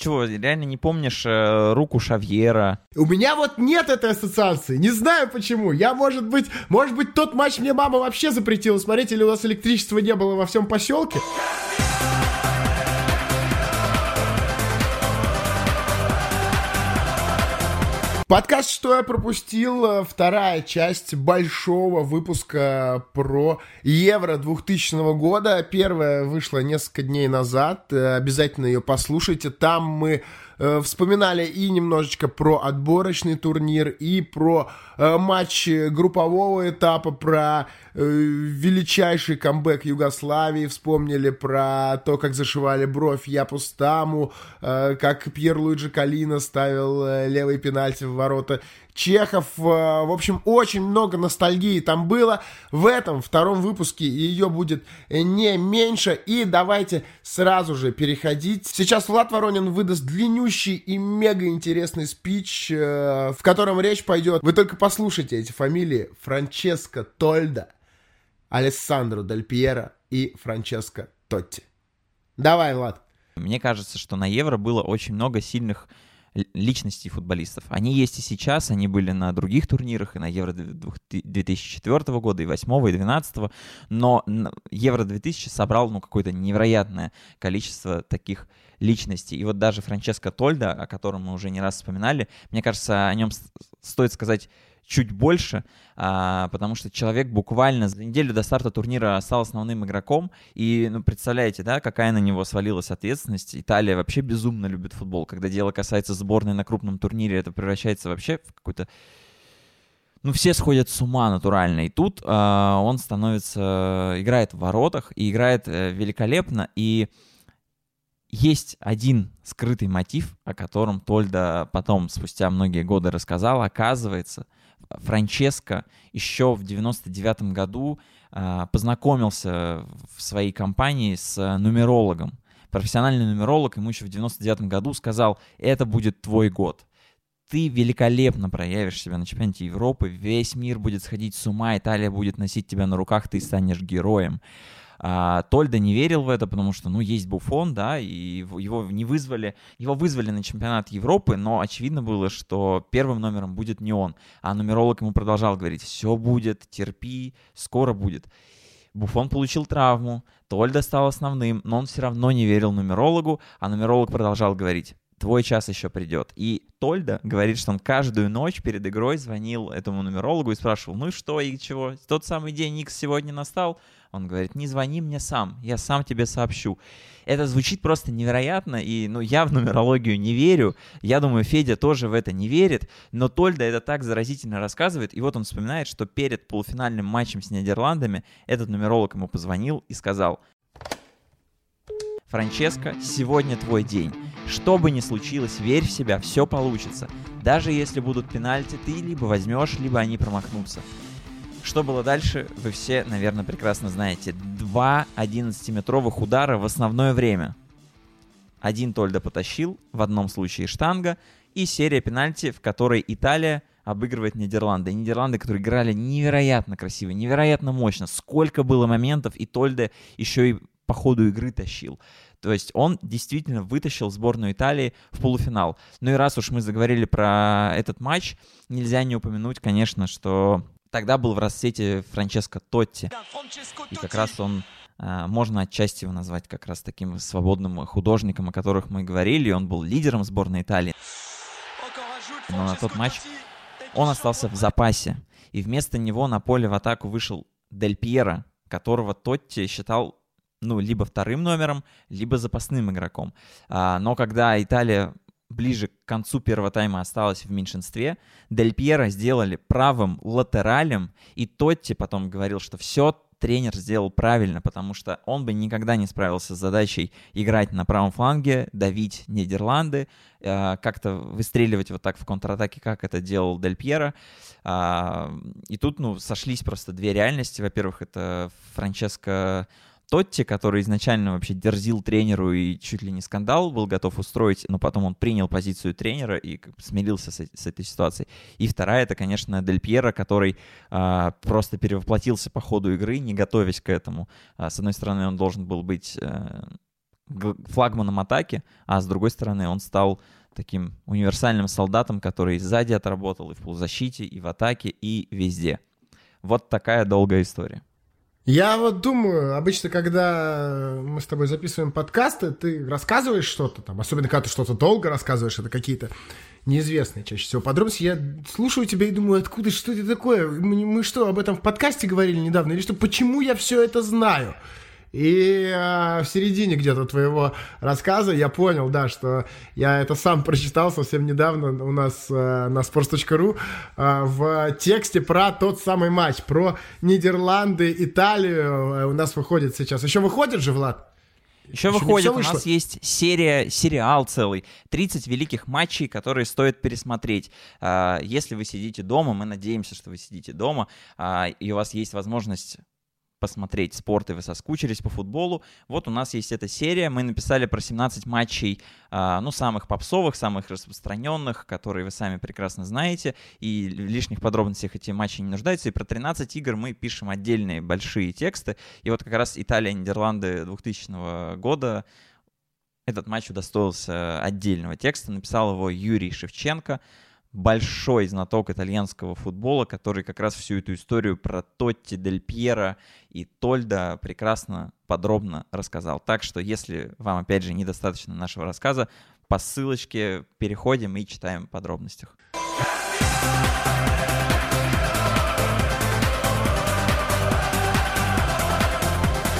чего, реально не помнишь э, руку Шавьера? У меня вот нет этой ассоциации. Не знаю почему. Я, может быть, может быть, тот матч мне мама вообще запретила смотреть, или у нас электричества не было во всем поселке. Подкаст «Что я пропустил?» э, Вторая часть большого выпуска про Евро 2000 года. Первая вышла несколько дней назад. Э, обязательно ее послушайте. Там мы э, вспоминали и немножечко про отборочный турнир, и про э, матч группового этапа, про э, величайший камбэк Югославии, вспомнили про то, как зашивали бровь Япустаму, э, как Пьер Луиджи Калина ставил э, левый пенальти в ворота Чехов. Э, в общем, очень много ностальгии там было. В этом втором выпуске ее будет не меньше. И давайте сразу же переходить. Сейчас Влад Воронин выдаст длиннющий и мега интересный спич, э, в котором речь пойдет. Вы только послушайте эти фамилии. Франческо Тольда, Алессандро Дель Пьеро и Франческо Тотти. Давай, Влад. Мне кажется, что на Евро было очень много сильных личностей футболистов. Они есть и сейчас, они были на других турнирах, и на Евро 2004 года, и 2008, и 2012, но Евро 2000 собрал ну, какое-то невероятное количество таких личностей. И вот даже Франческо Тольда, о котором мы уже не раз вспоминали, мне кажется, о нем стоит сказать чуть больше, а, потому что человек буквально за неделю до старта турнира стал основным игроком, и, ну, представляете, да, какая на него свалилась ответственность. Италия вообще безумно любит футбол. Когда дело касается сборной на крупном турнире, это превращается вообще в какой-то ну, все сходят с ума натурально. И тут э, он становится, играет в воротах и играет э, великолепно. И есть один скрытый мотив, о котором Тольда потом, спустя многие годы, рассказал. Оказывается, Франческо еще в 99 году э, познакомился в своей компании с нумерологом. Профессиональный нумеролог ему еще в 99 году сказал, это будет твой год. Ты великолепно проявишь себя на чемпионате Европы, весь мир будет сходить с ума, Италия будет носить тебя на руках, ты станешь героем. А, Тольда не верил в это, потому что, ну, есть Буфон, да, и его не вызвали, его вызвали на чемпионат Европы, но очевидно было, что первым номером будет не он. А нумеролог ему продолжал говорить, все будет, терпи, скоро будет. Буфон получил травму, Тольда стал основным, но он все равно не верил нумерологу, а нумеролог продолжал говорить, твой час еще придет. И Тольда говорит, что он каждую ночь перед игрой звонил этому нумерологу и спрашивал, ну и что, и чего, тот самый день X сегодня настал? Он говорит, не звони мне сам, я сам тебе сообщу. Это звучит просто невероятно, и ну, я в нумерологию не верю. Я думаю, Федя тоже в это не верит, но Тольда это так заразительно рассказывает. И вот он вспоминает, что перед полуфинальным матчем с Нидерландами этот нумеролог ему позвонил и сказал, Франческо, сегодня твой день. Что бы ни случилось, верь в себя, все получится. Даже если будут пенальти, ты либо возьмешь, либо они промахнутся. Что было дальше, вы все, наверное, прекрасно знаете. Два 11-метровых удара в основное время. Один Тольда потащил, в одном случае штанга, и серия пенальти, в которой Италия обыгрывает Нидерланды. Нидерланды, которые играли невероятно красиво, невероятно мощно. Сколько было моментов, и Тольда еще и по ходу игры тащил. То есть он действительно вытащил сборную Италии в полуфинал. Ну и раз уж мы заговорили про этот матч, нельзя не упомянуть, конечно, что Тогда был в расцвете Франческо Тотти. И как раз он, а, можно отчасти его назвать как раз таким свободным художником, о которых мы говорили. Он был лидером сборной Италии. Но на тот матч он остался в запасе. И вместо него на поле в атаку вышел Дель Пьеро, которого Тотти считал ну, либо вторым номером, либо запасным игроком. А, но когда Италия ближе к концу первого тайма осталась в меньшинстве. Дель Пьеро сделали правым латералем, и Тотти потом говорил, что все тренер сделал правильно, потому что он бы никогда не справился с задачей играть на правом фланге, давить Нидерланды, э, как-то выстреливать вот так в контратаке, как это делал Дель Пьеро. Э, и тут, ну, сошлись просто две реальности. Во-первых, это Франческо Тотти, который изначально вообще дерзил тренеру и чуть ли не скандал был готов устроить, но потом он принял позицию тренера и смирился с, с этой ситуацией. И вторая, это, конечно, Дель Пьеро, который а, просто перевоплотился по ходу игры, не готовясь к этому. А, с одной стороны, он должен был быть а, флагманом атаки, а с другой стороны он стал таким универсальным солдатом, который сзади отработал и в полузащите, и в атаке, и везде. Вот такая долгая история. Я вот думаю, обычно, когда мы с тобой записываем подкасты, ты рассказываешь что-то там, особенно когда ты что-то долго рассказываешь, это какие-то неизвестные чаще всего подробности. Я слушаю тебя и думаю, откуда, что это такое? Мы, мы что, об этом в подкасте говорили недавно? Или что, почему я все это знаю? И э, в середине где-то твоего рассказа я понял, да, что я это сам прочитал совсем недавно у нас э, на sports.ru э, в тексте про тот самый матч, про Нидерланды, Италию. Э, у нас выходит сейчас. Еще выходит же, Влад? Еще, Еще выходит, у нас есть серия, сериал целый, 30 великих матчей, которые стоит пересмотреть. А, если вы сидите дома, мы надеемся, что вы сидите дома, а, и у вас есть возможность посмотреть спорт, и вы соскучились по футболу, вот у нас есть эта серия. Мы написали про 17 матчей, а, ну, самых попсовых, самых распространенных, которые вы сами прекрасно знаете, и лишних подробностях эти матчи не нуждаются. И про 13 игр мы пишем отдельные большие тексты. И вот как раз Италия-Нидерланды 2000 года этот матч удостоился отдельного текста. Написал его Юрий Шевченко большой знаток итальянского футбола, который как раз всю эту историю про Тотти, Дель Пьеро и Тольда прекрасно, подробно рассказал. Так что, если вам, опять же, недостаточно нашего рассказа, по ссылочке переходим и читаем в подробностях.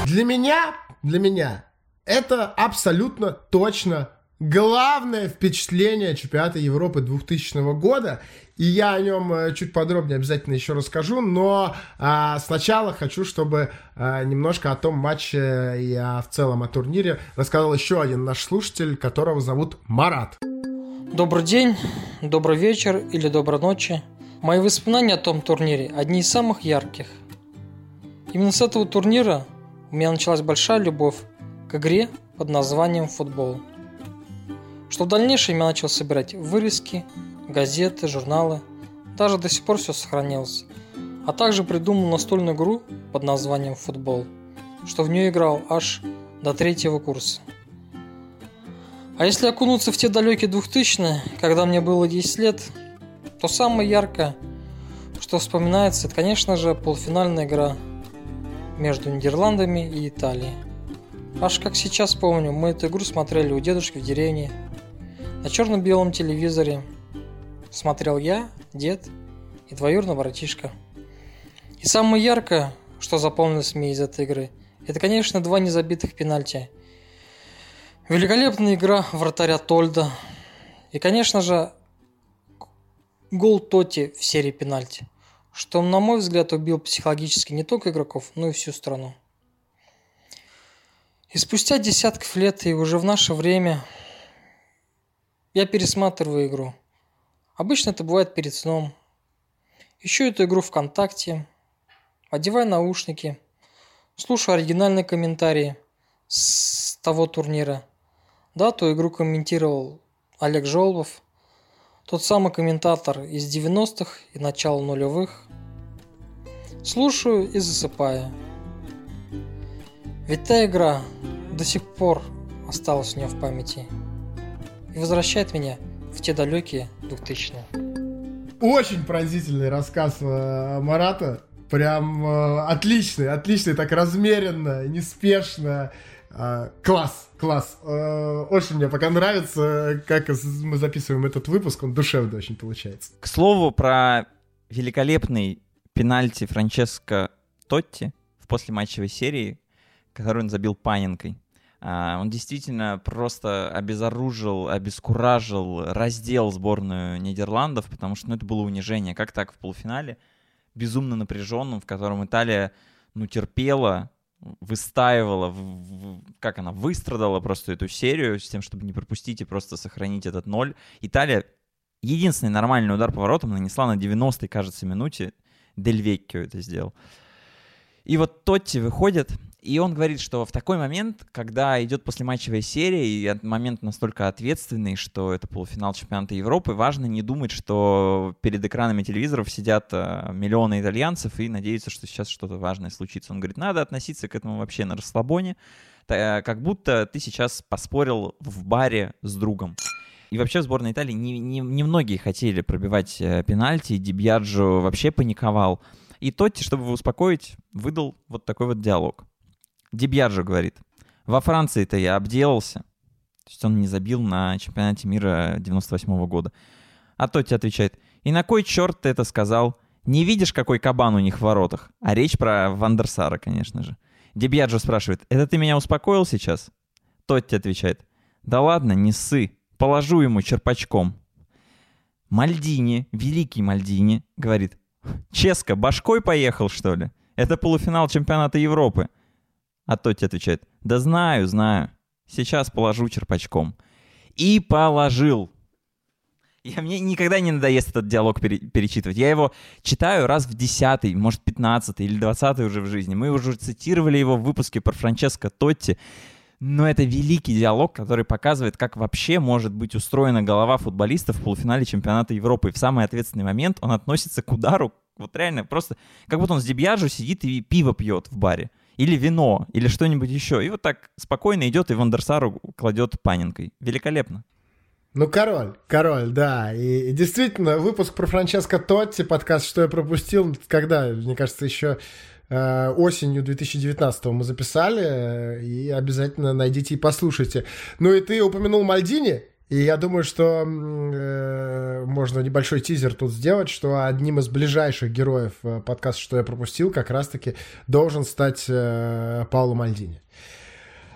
Для меня, для меня это абсолютно точно главное впечатление чемпионата Европы 2000 года. И я о нем э, чуть подробнее обязательно еще расскажу. Но а, сначала хочу, чтобы а, немножко о том матче и а, в целом о турнире рассказал еще один наш слушатель, которого зовут Марат. Добрый день, добрый вечер или доброй ночи. Мои воспоминания о том турнире одни из самых ярких. Именно с этого турнира у меня началась большая любовь к игре под названием футбол – что в дальнейшем я начал собирать вырезки, газеты, журналы. Даже до сих пор все сохранилось. А также придумал настольную игру под названием «Футбол», что в нее играл аж до третьего курса. А если окунуться в те далекие 2000-е, когда мне было 10 лет, то самое яркое, что вспоминается, это, конечно же, полуфинальная игра между Нидерландами и Италией. Аж как сейчас помню, мы эту игру смотрели у дедушки в деревне на черно-белом телевизоре смотрел я, дед и двоюродный братишка. И самое яркое, что запомнилось мне из этой игры, это, конечно, два незабитых пенальти. Великолепная игра вратаря Тольда. И, конечно же, гол Тоти в серии пенальти, что, на мой взгляд, убил психологически не только игроков, но и всю страну. И спустя десятков лет и уже в наше время я пересматриваю игру. Обычно это бывает перед сном. Ищу эту игру ВКонтакте, одеваю наушники, слушаю оригинальные комментарии с того турнира. Да, ту игру комментировал Олег Жолбов, тот самый комментатор из 90-х и начала нулевых. Слушаю и засыпаю. Ведь та игра до сих пор осталась у меня в памяти и возвращает меня в те далекие 2000-е. Очень пронзительный рассказ э, Марата. Прям э, отличный, отличный, так размеренно, неспешно. Э, класс, класс. Э, очень мне пока нравится, как мы записываем этот выпуск. Он душевно очень получается. К слову про великолепный пенальти Франческо Тотти в послематчевой серии, который он забил паненкой. А, он действительно просто обезоружил, обескуражил, раздел сборную Нидерландов, потому что ну, это было унижение. Как так в полуфинале, безумно напряженном, в котором Италия ну, терпела, выстаивала, в, в, как она, выстрадала просто эту серию с тем, чтобы не пропустить и просто сохранить этот ноль. Италия единственный нормальный удар поворотом нанесла на 90-й, кажется, минуте. Дель Веккио это сделал. И вот Тотти выходит, и он говорит, что в такой момент, когда идет послематчевая серия, и момент настолько ответственный, что это полуфинал чемпионата Европы, важно не думать, что перед экранами телевизоров сидят э, миллионы итальянцев и надеются, что сейчас что-то важное случится. Он говорит, надо относиться к этому вообще на расслабоне, как будто ты сейчас поспорил в баре с другом. И вообще в сборной Италии не, не, не многие хотели пробивать э, пенальти, Дибьяджо вообще паниковал. И Тотти, чтобы его успокоить, выдал вот такой вот диалог. Дибьяджо говорит, во Франции-то я обделался. То есть он не забил на чемпионате мира 98 -го года. А Тотти отвечает, и на кой черт ты это сказал? Не видишь, какой кабан у них в воротах? А речь про Вандерсара, конечно же. Дебьяджо спрашивает, это ты меня успокоил сейчас? Тотти отвечает, да ладно, не ссы, положу ему черпачком. Мальдини, великий Мальдини, говорит, Ческо, башкой поехал, что ли? Это полуфинал чемпионата Европы. А Тотти отвечает, да знаю, знаю. Сейчас положу черпачком. И положил. Я, мне никогда не надоест этот диалог пере, перечитывать. Я его читаю раз в десятый, может, пятнадцатый или двадцатый уже в жизни. Мы уже цитировали его в выпуске про Франческо Тотти. Но это великий диалог, который показывает, как вообще может быть устроена голова футболиста в полуфинале чемпионата Европы. И в самый ответственный момент он относится к удару, вот реально, просто как будто он с Дебьяжу сидит и пиво пьет в баре. Или вино, или что-нибудь еще. И вот так спокойно идет и Вандерсару кладет панинкой. Великолепно. Ну, король, король, да. И, и действительно, выпуск про Франческо Тотти, подкаст «Что я пропустил», когда, мне кажется, еще э, осенью 2019 мы записали, э, и обязательно найдите и послушайте. Ну и ты упомянул Мальдини, и я думаю, что э, можно небольшой тизер тут сделать, что одним из ближайших героев э, подкаста «Что я пропустил» как раз-таки должен стать э, Пауло Мальдини.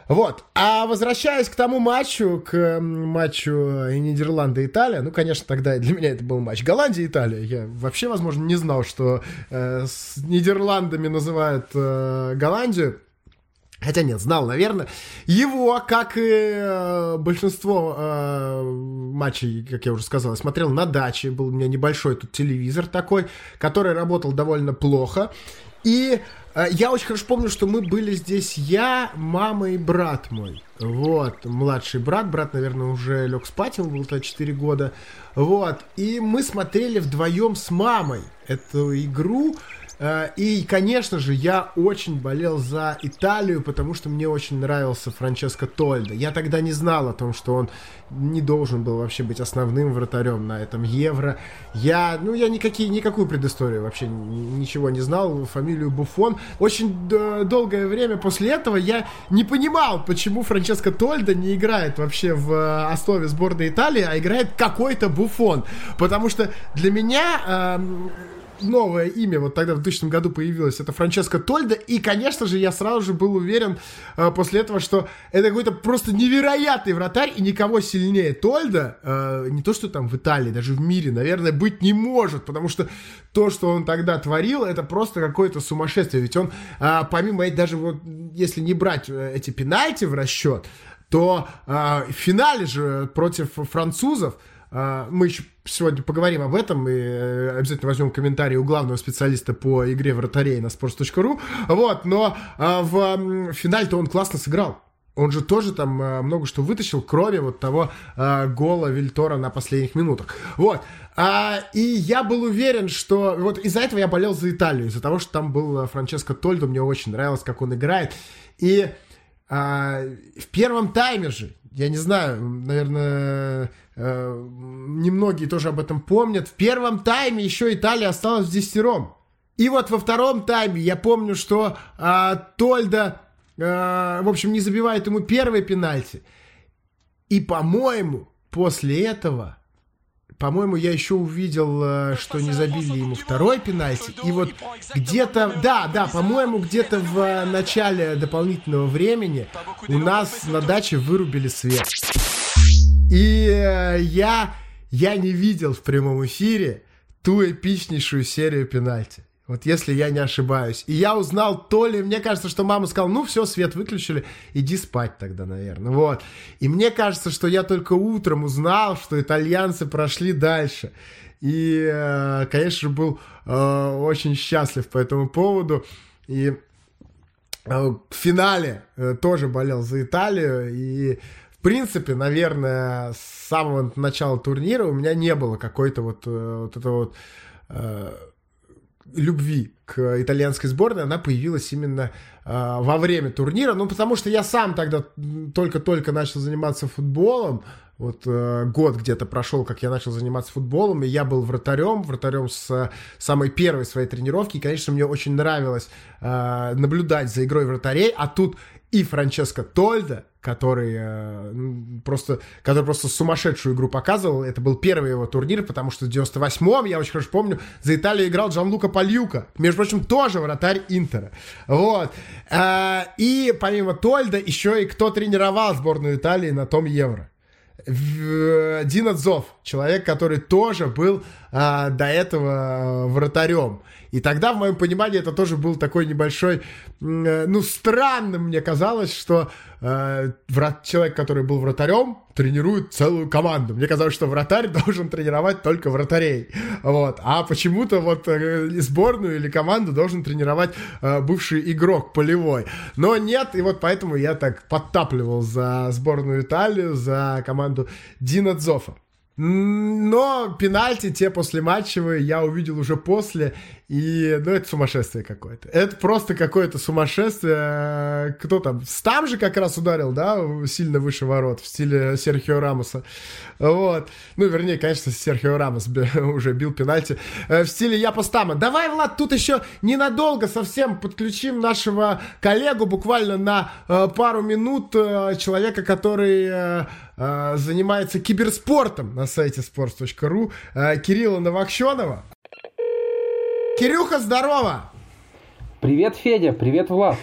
Вот. А возвращаясь к тому матчу, к матчу Нидерланды-Италия, ну, конечно, тогда для меня это был матч Голландия-Италия. Я вообще, возможно, не знал, что э, с Нидерландами называют э, Голландию. Хотя нет, знал, наверное. Его, как и э, большинство э, матчей, как я уже сказал, смотрел на даче. Был у меня небольшой тут телевизор такой, который работал довольно плохо. И э, я очень хорошо помню, что мы были здесь я, мама и брат мой. Вот, младший брат, брат, наверное, уже лег спать, ему было 4 года. Вот, и мы смотрели вдвоем с мамой эту игру. Э, и, конечно же, я очень болел за Италию, потому что мне очень нравился Франческо Тольдо. Я тогда не знал о том, что он не должен был вообще быть основным вратарем на этом Евро. Я, ну, я никакие, никакую предысторию вообще ничего не знал, фамилию Буфон. Очень долгое время после этого я не понимал, почему Франческо Тольдо не играет вообще в э, основе сборной Италии, а играет какой-то Буфон. Потому что для меня... Э, новое имя вот тогда в 2000 году появилось, это Франческо Тольда, и, конечно же, я сразу же был уверен э, после этого, что это какой-то просто невероятный вратарь, и никого сильнее Тольда, э, не то, что там в Италии, даже в мире, наверное, быть не может, потому что то, что он тогда творил, это просто какое-то сумасшествие, ведь он, э, помимо, даже вот, если не брать э, эти пенальти в расчет, то э, в финале же против французов, а, мы еще сегодня поговорим об этом и э, обязательно возьмем комментарий у главного специалиста по игре вратарей на sports.ru. Вот, но а, в финале-то он классно сыграл. Он же тоже там а, много что вытащил, кроме вот того гола Вильтора на последних минутах. Вот. и я был уверен, что... Вот из-за этого я болел за Италию, из-за того, что там был Франческо Тольдо, мне очень нравилось, как он играет. И в первом тайме же, я не знаю, наверное, э, немногие тоже об этом помнят. В первом тайме еще Италия осталась в десятером. И вот во втором тайме я помню, что э, Тольда, э, в общем, не забивает ему первый пенальти. И, по-моему, после этого по-моему, я еще увидел, э, что не забили ему второй пенальти. И вот где-то, да, да, по-моему, где-то в э, начале дополнительного времени у нас на даче вырубили свет. И э, я, я не видел в прямом эфире ту эпичнейшую серию пенальти. Вот если я не ошибаюсь. И я узнал то ли, мне кажется, что мама сказала, ну все, свет выключили, иди спать тогда, наверное. Вот. И мне кажется, что я только утром узнал, что итальянцы прошли дальше. И, э, конечно был э, очень счастлив по этому поводу. И э, в финале тоже болел за Италию. И, в принципе, наверное, с самого начала турнира у меня не было какой-то вот, вот этого вот любви к итальянской сборной, она появилась именно э, во время турнира. Ну, потому что я сам тогда только-только начал заниматься футболом. Вот э, год где-то прошел, как я начал заниматься футболом, и я был вратарем, вратарем с э, самой первой своей тренировки. И, конечно, мне очень нравилось э, наблюдать за игрой вратарей, а тут и Франческо Тольда, который э, просто, который просто сумасшедшую игру показывал. Это был первый его турнир, потому что в 98-м, я очень хорошо помню, за Италию играл Джанлука Пальюка. Между прочим, тоже вратарь Интера. Вот. Э, и помимо Тольда, еще и кто тренировал сборную Италии на том Евро. Дина Зов, человек, который тоже был а, до этого вратарем. И тогда, в моем понимании, это тоже был такой небольшой, э, ну, странным мне казалось, что э, врат, человек, который был вратарем, тренирует целую команду. Мне казалось, что вратарь должен тренировать только вратарей. Вот. А почему-то вот э, сборную или команду должен тренировать э, бывший игрок полевой. Но нет, и вот поэтому я так подтапливал за сборную Италию, за команду Дина Дзофа. Но пенальти те после матчевые я увидел уже после, и, ну, это сумасшествие какое-то. Это просто какое-то сумасшествие. Кто там? Стам же как раз ударил, да, сильно выше ворот, в стиле Серхио Рамоса. Вот. Ну, вернее, конечно, Серхио Рамос уже бил пенальти. Э, в стиле Япа Стама. Давай, Влад, тут еще ненадолго совсем подключим нашего коллегу, буквально на э, пару минут, э, человека, который занимается киберспортом на сайте sports.ru, Кирилла Новокщенова. Кирюха, здорово! Привет, Федя, привет, Влад.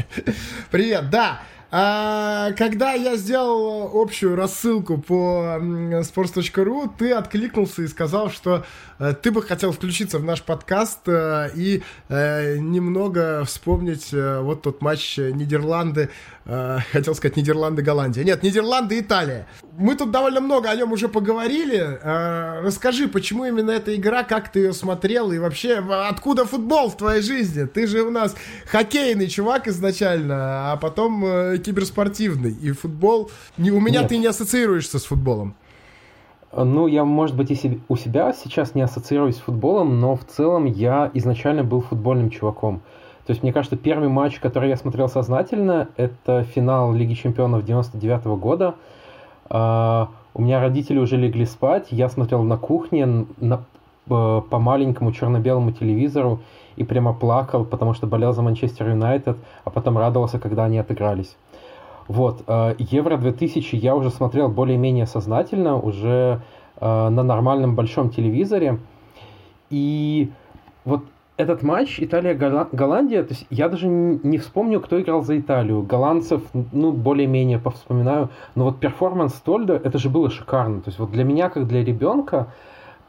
Привет, да. А, когда я сделал общую рассылку по sports.ru, ты откликнулся и сказал, что э, ты бы хотел включиться в наш подкаст э, и э, немного вспомнить вот тот матч Нидерланды Э, хотел сказать Нидерланды, Голландия. Нет, Нидерланды, Италия. Мы тут довольно много о нем уже поговорили. Э, расскажи, почему именно эта игра, как ты ее смотрел и вообще откуда футбол в твоей жизни? Ты же у нас хоккейный чувак изначально, а потом э, киберспортивный. И футбол... Не, у меня Нет. ты не ассоциируешься с футболом. Ну, я, может быть, и у себя сейчас не ассоциируюсь с футболом, но в целом я изначально был футбольным чуваком. То есть, мне кажется, первый матч, который я смотрел сознательно, это финал Лиги Чемпионов 99 -го года. Uh, у меня родители уже легли спать, я смотрел на кухне на, э, по маленькому черно-белому телевизору и прямо плакал, потому что болел за Манчестер Юнайтед, а потом радовался, когда они отыгрались. Вот, э, Евро 2000 я уже смотрел более-менее сознательно, уже на нормальном большом телевизоре. И вот этот матч Италия-Голландия, то есть я даже не вспомню, кто играл за Италию. Голландцев, ну, более-менее повспоминаю. Но вот перформанс Тольдо, это же было шикарно. То есть вот для меня, как для ребенка,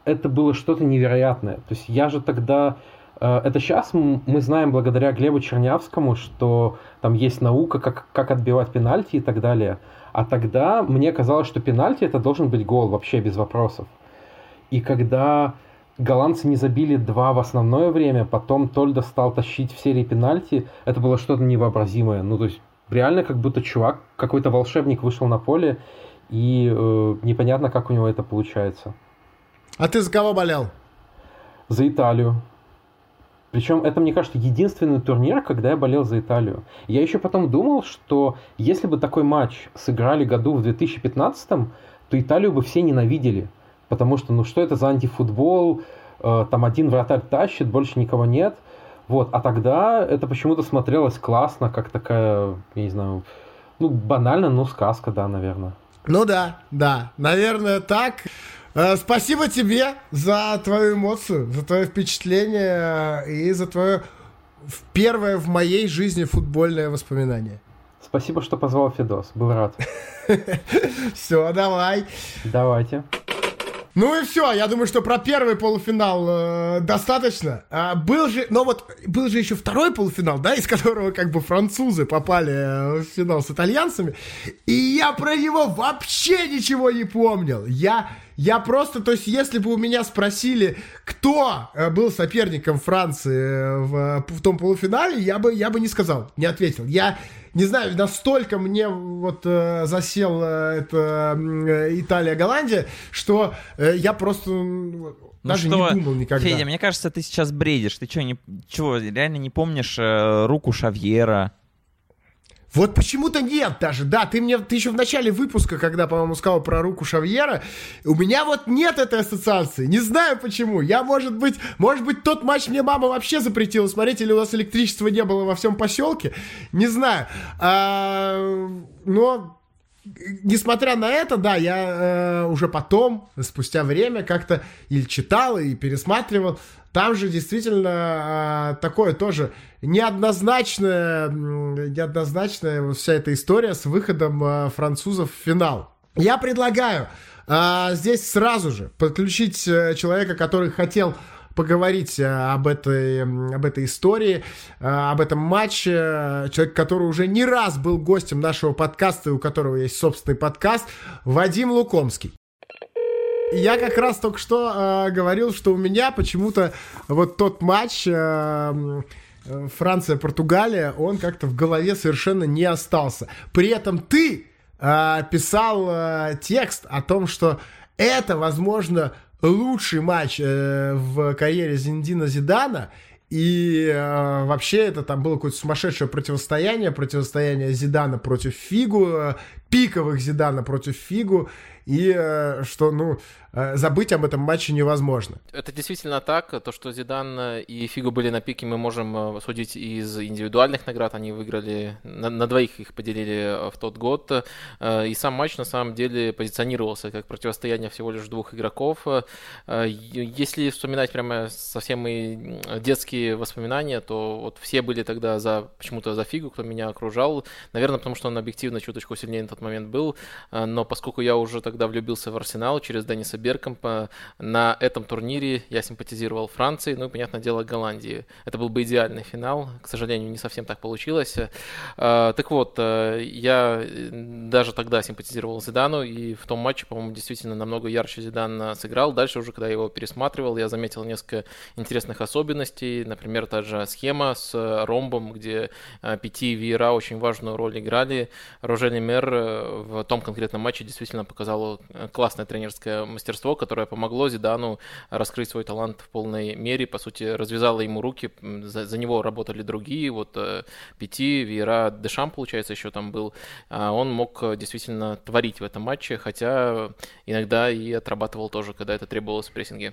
это было что-то невероятное. То есть я же тогда... Э, это сейчас мы знаем благодаря Глебу Чернявскому, что там есть наука, как, как отбивать пенальти и так далее. А тогда мне казалось, что пенальти это должен быть гол вообще без вопросов. И когда голландцы не забили два в основное время, потом Тольда стал тащить в серии пенальти. Это было что-то невообразимое. Ну, то есть, реально как будто чувак, какой-то волшебник вышел на поле, и э, непонятно, как у него это получается. А ты за кого болел? За Италию. Причем это, мне кажется, единственный турнир, когда я болел за Италию. Я еще потом думал, что если бы такой матч сыграли году в 2015, то Италию бы все ненавидели потому что, ну, что это за антифутбол, э, там один вратарь тащит, больше никого нет. Вот, а тогда это почему-то смотрелось классно, как такая, я не знаю, ну, банально, ну, сказка, да, наверное. Ну да, да, наверное, так. Э, спасибо тебе за твою эмоцию, за твое впечатление и за твое первое в моей жизни футбольное воспоминание. Спасибо, что позвал Федос, был рад. Все, давай. Давайте. Ну и все, я думаю, что про первый полуфинал э, достаточно. А, был же, но вот был же еще второй полуфинал, да, из которого как бы французы попали э, в финал с итальянцами, и я про него вообще ничего не помнил. Я я просто, то есть, если бы у меня спросили, кто э, был соперником Франции э, в, в том полуфинале, я бы, я бы не сказал, не ответил. Я, не знаю, настолько мне вот э, засел э, это э, Италия-Голландия, что э, я просто ну, даже что, не думал никогда. Федя, мне кажется, ты сейчас бредишь. Ты что, не, чего, реально не помнишь э, руку Шавьера? Вот почему-то нет даже. Да, ты мне, ты еще в начале выпуска, когда, по-моему, сказал про руку Шавьера, у меня вот нет этой ассоциации. Не знаю почему. Я, может быть, может быть, тот матч мне мама вообще запретила смотреть, или у нас электричества не было во всем поселке. Не знаю. А, но несмотря на это, да, я э, уже потом, спустя время, как-то или читал, и пересматривал. Там же действительно э, такое тоже неоднозначная, неоднозначная вся эта история с выходом э, французов в финал. Я предлагаю э, здесь сразу же подключить э, человека, который хотел поговорить э, об этой, об этой истории, э, об этом матче. Человек, который уже не раз был гостем нашего подкаста, и у которого есть собственный подкаст, Вадим Лукомский. Я как раз только что э, говорил, что у меня почему-то вот тот матч э, Франция-Португалия, он как-то в голове совершенно не остался. При этом ты э, писал э, текст о том, что это, возможно, лучший матч э, в карьере Зиндина Зидана. И э, вообще это там было какое-то сумасшедшее противостояние, противостояние Зидана против Фигу, э, пиковых Зидана против Фигу, и э, что, ну, э, забыть об этом матче невозможно. Это действительно так. То, что Зидан и Фигу были на пике, мы можем э, судить из индивидуальных наград. Они выиграли, на, на двоих их поделили в тот год. И сам матч на самом деле позиционировался как противостояние всего лишь двух игроков. Если вспоминать прямо совсем и детские воспоминания, то вот все были тогда за почему-то за Фигу, кто меня окружал. Наверное, потому что он объективно чуточку сильнее тот момент был. Но поскольку я уже тогда влюбился в Арсенал через Дениса Беркомпа. На этом турнире я симпатизировал Франции, ну и, понятное дело, Голландии. Это был бы идеальный финал. К сожалению, не совсем так получилось. А, так вот, э, я даже тогда симпатизировал Зидану, и в том матче, по-моему, действительно намного ярче Зидан сыграл. Дальше уже, когда я его пересматривал, я заметил несколько интересных особенностей. Например, та же схема с ромбом, где э, пяти веера очень важную роль играли. Рожели Мер э, в том конкретном матче действительно показал показало э, классное тренерское мастерство, которое помогло Зидану раскрыть свой талант в полной мере, по сути, развязало ему руки, за, за него работали другие, вот э, Пяти, Вера, Дешам, получается, еще там был, а он мог э, действительно творить в этом матче, хотя иногда и отрабатывал тоже, когда это требовалось в прессинге.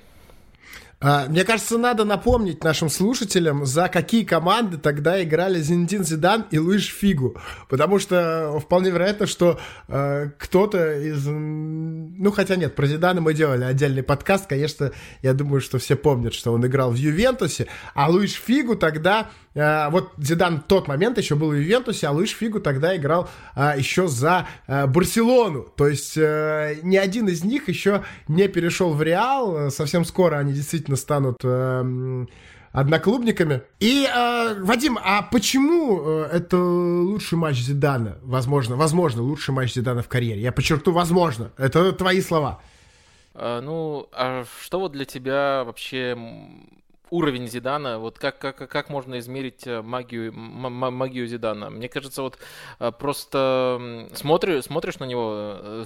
А, мне кажется, надо напомнить нашим слушателям, за какие команды тогда играли Зинедин Зидан и Луиш Фигу. Потому что вполне вероятно, что э, кто-то из... Ну, хотя нет, про Зидана мы делали отдельный подкаст. Конечно, я думаю, что все помнят, что он играл в Ювентусе. А Луиш Фигу тогда... Э, вот Зидан в тот момент еще был в Ювентусе, а Луиш Фигу тогда играл э, еще за э, Барселону. То есть э, ни один из них еще не перешел в Реал. Совсем скоро они действительно действительно станут э, одноклубниками. И, э, Вадим, а почему э, это лучший матч Зидана? Возможно, возможно, лучший матч Зидана в карьере. Я подчеркну, возможно. Это твои слова. А, ну, а что вот для тебя вообще уровень Зидана, вот как, как, как можно измерить э, магию, магию Зидана? Мне кажется, вот просто смотришь, смотришь на него,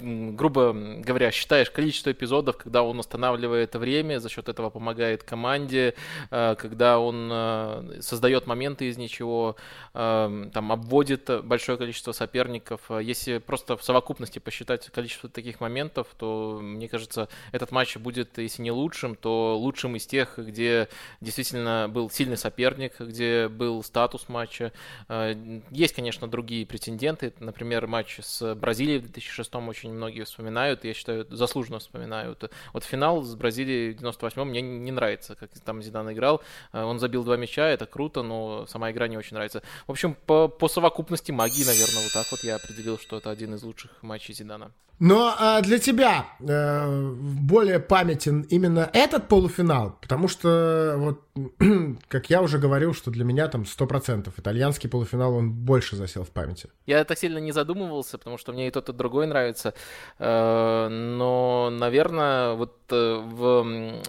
грубо говоря, считаешь количество эпизодов, когда он устанавливает время, за счет этого помогает команде, э, когда он э, создает моменты из ничего, э, там обводит большое количество соперников. Если просто в совокупности посчитать количество таких моментов, то, мне кажется, этот матч будет, если не лучшим, то лучшим из тех, где действительно был сильный соперник, где был статус матча. Есть, конечно, другие претенденты, например, матч с Бразилией в 2006 очень очень многие вспоминают, я считаю, заслуженно вспоминают. Вот финал с Бразилией в 98-м мне не нравится, как там Зидан играл. Э, он забил два мяча, это круто, но сама игра не очень нравится. В общем, по, по совокупности магии, наверное, вот так вот я определил, что это один из лучших матчей Зидана. Но а, для тебя э, более памятен именно этот полуфинал, потому что, вот, как я уже говорил, что для меня там 100% итальянский полуфинал, он больше засел в памяти. Я так сильно не задумывался, потому что мне и тот, и другой нравится. Э, но, наверное, вот э, в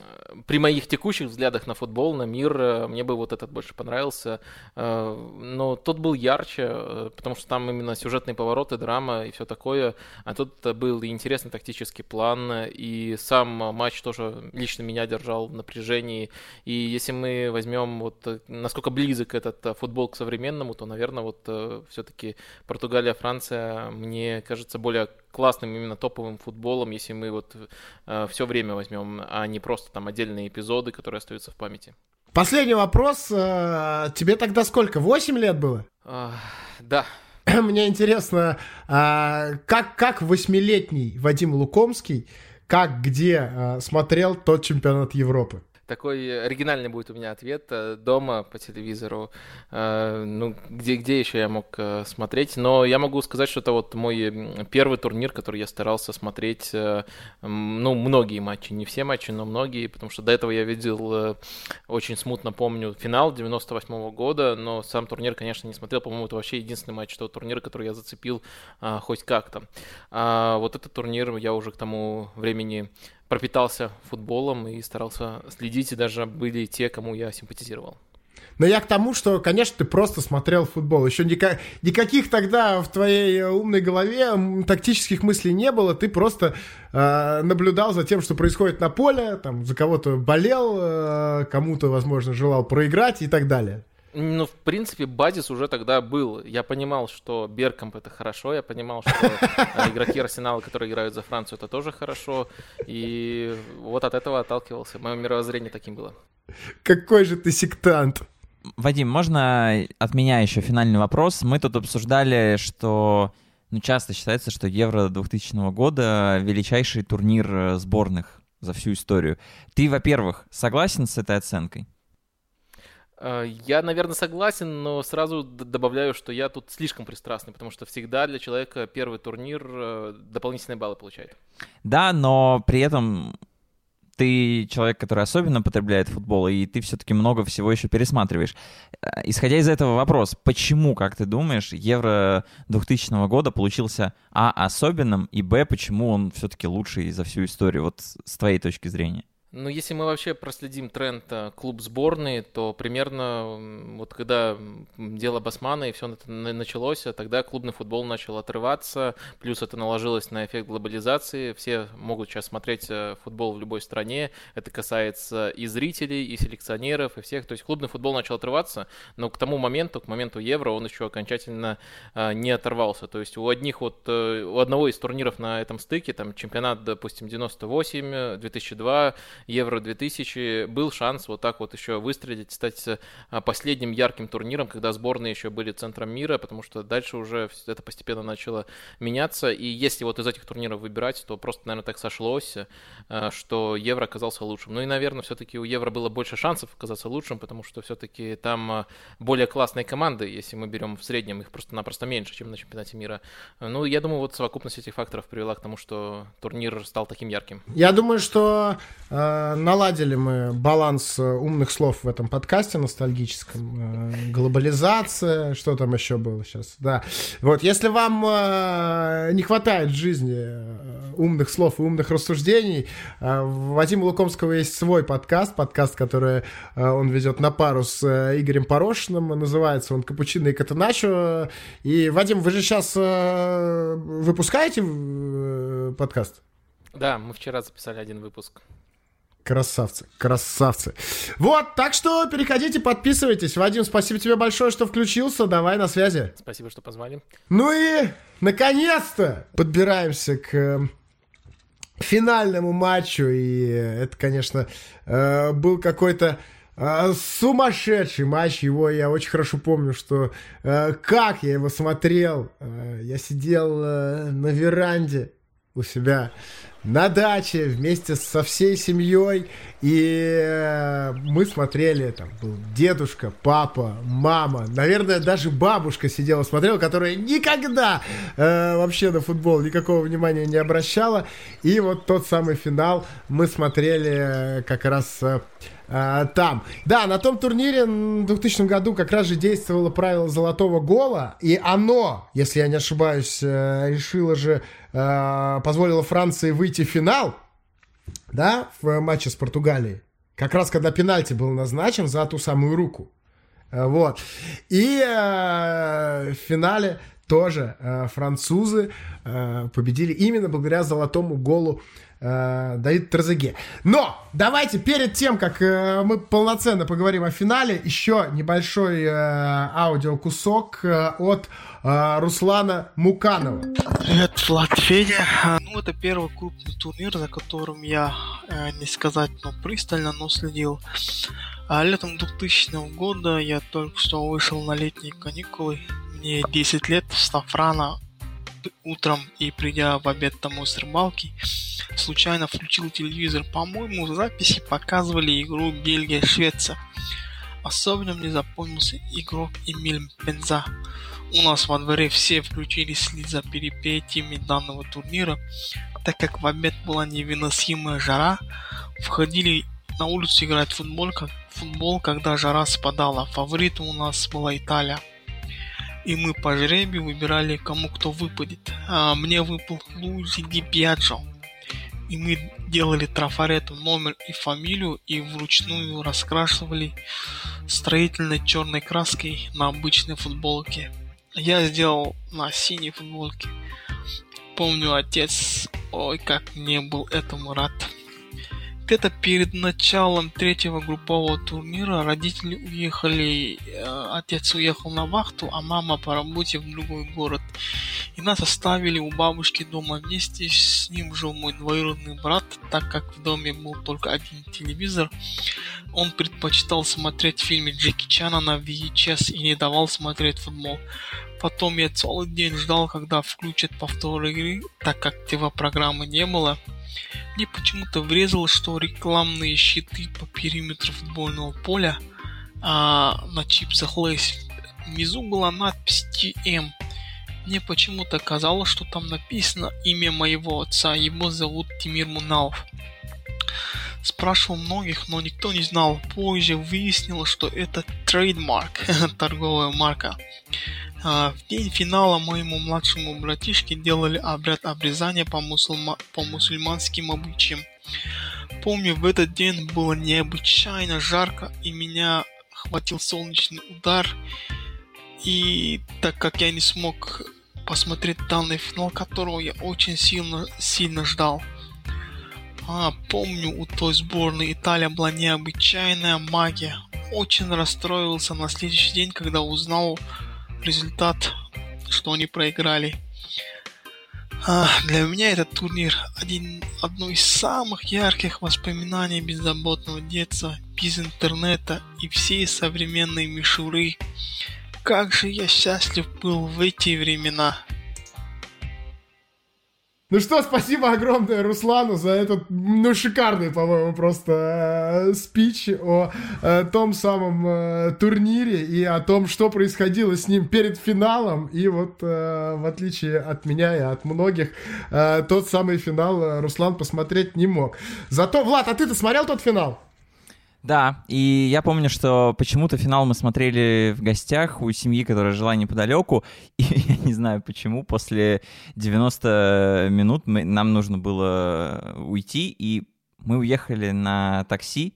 при моих текущих взглядах на футбол, на мир, э, мне бы вот этот больше понравился. Но тот был ярче, потому что там именно сюжетные повороты, драма и все такое. А тут был и интересный тактический план, и сам матч тоже лично меня держал в напряжении. И если мы возьмем вот насколько близок этот футбол к современному, то, наверное, вот все-таки Португалия, Франция, мне кажется, более классным именно топовым футболом, если мы вот э, все время возьмем, а не просто там отдельные эпизоды, которые остаются в памяти. Последний вопрос. Э, тебе тогда сколько? 8 лет было? А, да. Мне интересно, а, как, как восьмилетний Вадим Лукомский, как где э, смотрел тот чемпионат Европы? Такой оригинальный будет у меня ответ э, дома по телевизору. Э, ну, где, где еще я мог э, смотреть? Но я могу сказать, что это вот мой первый турнир, который я старался смотреть, ну, многие матчи, не все матчи, но многие, потому что до этого я видел, очень смутно помню, финал 98 -го года, но сам турнир, конечно, не смотрел. По-моему, это вообще единственный матч того турнира, который я зацепил хоть как-то. А вот этот турнир я уже к тому времени пропитался футболом и старался следить, и даже были те, кому я симпатизировал. Но я к тому, что, конечно, ты просто смотрел футбол. Еще никак, никаких тогда в твоей умной голове тактических мыслей не было. Ты просто э, наблюдал за тем, что происходит на поле, там, за кого-то болел, э, кому-то, возможно, желал проиграть и так далее. Ну, в принципе, базис уже тогда был. Я понимал, что Беркомп это хорошо, я понимал, что э, игроки Арсенала, которые играют за Францию, это тоже хорошо. И вот от этого отталкивался. Мое мировоззрение таким было. Какой же ты сектант. Вадим, можно от меня еще финальный вопрос? Мы тут обсуждали, что ну, часто считается, что Евро 2000 года величайший турнир э, сборных за всю историю. Ты, во-первых, согласен с этой оценкой? Э, я, наверное, согласен, но сразу добавляю, что я тут слишком пристрастный, потому что всегда для человека первый турнир э, дополнительные баллы получает. Да, но при этом ты человек, который особенно потребляет футбол, и ты все-таки много всего еще пересматриваешь. Э, исходя из этого вопрос, почему, как ты думаешь, Евро 2000 года получился А особенным, и Б, почему он все-таки лучший за всю историю, вот с твоей точки зрения? Ну, если мы вообще проследим тренд э, клуб сборной, то примерно вот когда дело Басмана и все началось, а тогда клубный футбол начал отрываться, плюс это наложилось на эффект глобализации. Все могут сейчас смотреть э, футбол в любой стране. Это касается и зрителей, и селекционеров, и всех. То есть клубный футбол начал отрываться, но к тому моменту, к моменту Евро, он еще окончательно э, не оторвался. То есть у одних вот, у одного из турниров на этом стыке, там чемпионат, допустим, 98, 2002, Евро 2000 был шанс вот так вот еще выстрелить, стать а, последним ярким турниром, когда сборные еще были центром мира, потому что дальше уже это постепенно начало меняться. И если вот из этих турниров выбирать, то просто, наверное, так сошлось, а, что Евро оказался лучшим. Ну и, наверное, все-таки у Евро было больше шансов оказаться лучшим, потому что все-таки там а, более классные команды, если мы берем в среднем, их просто-напросто меньше, чем на чемпионате мира. Ну, я думаю, вот совокупность этих факторов привела к тому, что турнир стал таким ярким. Я думаю, что Э, наладили мы баланс э, умных слов в этом подкасте ностальгическом. Э, глобализация, что там еще было сейчас, да. Вот, если вам не хватает в жизни умных слов и умных рассуждений, у Вадима Лукомского есть свой подкаст, подкаст, который он ведет на пару с Игорем Порошиным, называется он «Капучино и Катаначо». И, Вадим, вы же сейчас выпускаете подкаст? Да, мы вчера записали один выпуск. Красавцы, красавцы. Вот, так что переходите, подписывайтесь. Вадим, спасибо тебе большое, что включился. Давай на связи. Спасибо, что позвали. Ну и, наконец-то, подбираемся к э, финальному матчу. И это, конечно, э, был какой-то э, сумасшедший матч. Его я очень хорошо помню, что как я его смотрел. Я сидел на веранде у себя на даче вместе со всей семьей. И э, мы смотрели, там был дедушка, папа, мама, наверное, даже бабушка сидела, смотрела, которая никогда э, вообще на футбол никакого внимания не обращала. И вот тот самый финал мы смотрели э, как раз э, э там. Да, на том турнире в 2000 году как раз же действовало правило золотого гола, и оно, если я не ошибаюсь, э, решило же э, позволила Франции выйти в финал, да, в матче с Португалией. Как раз когда пенальти был назначен за ту самую руку. Вот. И э, в финале тоже э, французы э, победили именно благодаря золотому голу э, Давид Трезеге. Но давайте перед тем, как э, мы полноценно поговорим о финале, еще небольшой э, аудиокусок э, от э, Руслана Муканова. Привет, Влад Федя. Ну, это первый крупный турнир, за которым я, э, не сказать, но пристально, но следил. А летом 2000 года я только что вышел на летние каникулы мне 10 лет, встав утром и придя в обед домой с рыбалки, случайно включил телевизор. По-моему, в записи показывали игру Бельгия-Швеция. Особенно мне запомнился игрок Эмиль Бенза. У нас во дворе все включили следить за перипетиями данного турнира, так как в обед была невыносимая жара, входили на улицу играть в футбол, как, футбол, когда жара спадала. Фаворитом у нас была Италия и мы по жребию выбирали, кому кто выпадет. А мне выпал Луиджи Ди Пьяджо. И мы делали трафарету номер и фамилию и вручную раскрашивали строительной черной краской на обычной футболке. Я сделал на синей футболке. Помню, отец, ой, как мне был этому рад где-то перед началом третьего группового турнира родители уехали, э, отец уехал на вахту, а мама по работе в другой город. И нас оставили у бабушки дома вместе с ним жил мой двоюродный брат, так как в доме был только один телевизор. Он предпочитал смотреть фильмы Джеки Чана на VHS и не давал смотреть футбол. Потом я целый день ждал, когда включат повтор игры, так как ТВ-программы не было. Мне почему-то врезалось, что рекламные щиты по периметру футбольного поля а, на чипсах Lay's внизу была надпись TM. Мне почему-то казалось, что там написано имя моего отца. Его зовут Тимир Муналов. Спрашивал многих, но никто не знал. Позже выяснилось, что это trademark, торговая марка. А, в день финала моему младшему братишке делали обряд обрезания по, мусульма... по мусульманским обычаям. Помню, в этот день было необычайно жарко, и меня хватил солнечный удар. И так как я не смог посмотреть данный финал, которого я очень сильно, сильно ждал. А, помню, у той сборной Италия была необычайная магия. Очень расстроился на следующий день, когда узнал, результат, что они проиграли. А, для меня этот турнир один, одно из самых ярких воспоминаний беззаботного детства, без интернета и всей современной мишуры. Как же я счастлив был в эти времена. Ну что, спасибо огромное Руслану за этот, ну, шикарный, по-моему, просто э, спич о э, том самом э, турнире и о том, что происходило с ним перед финалом. И вот, э, в отличие от меня и от многих, э, тот самый финал э, Руслан посмотреть не мог. Зато, Влад, а ты-то смотрел тот финал? Да, и я помню, что почему-то финал мы смотрели в гостях у семьи, которая жила неподалеку, и я не знаю почему, после 90 минут мы, нам нужно было уйти, и мы уехали на такси,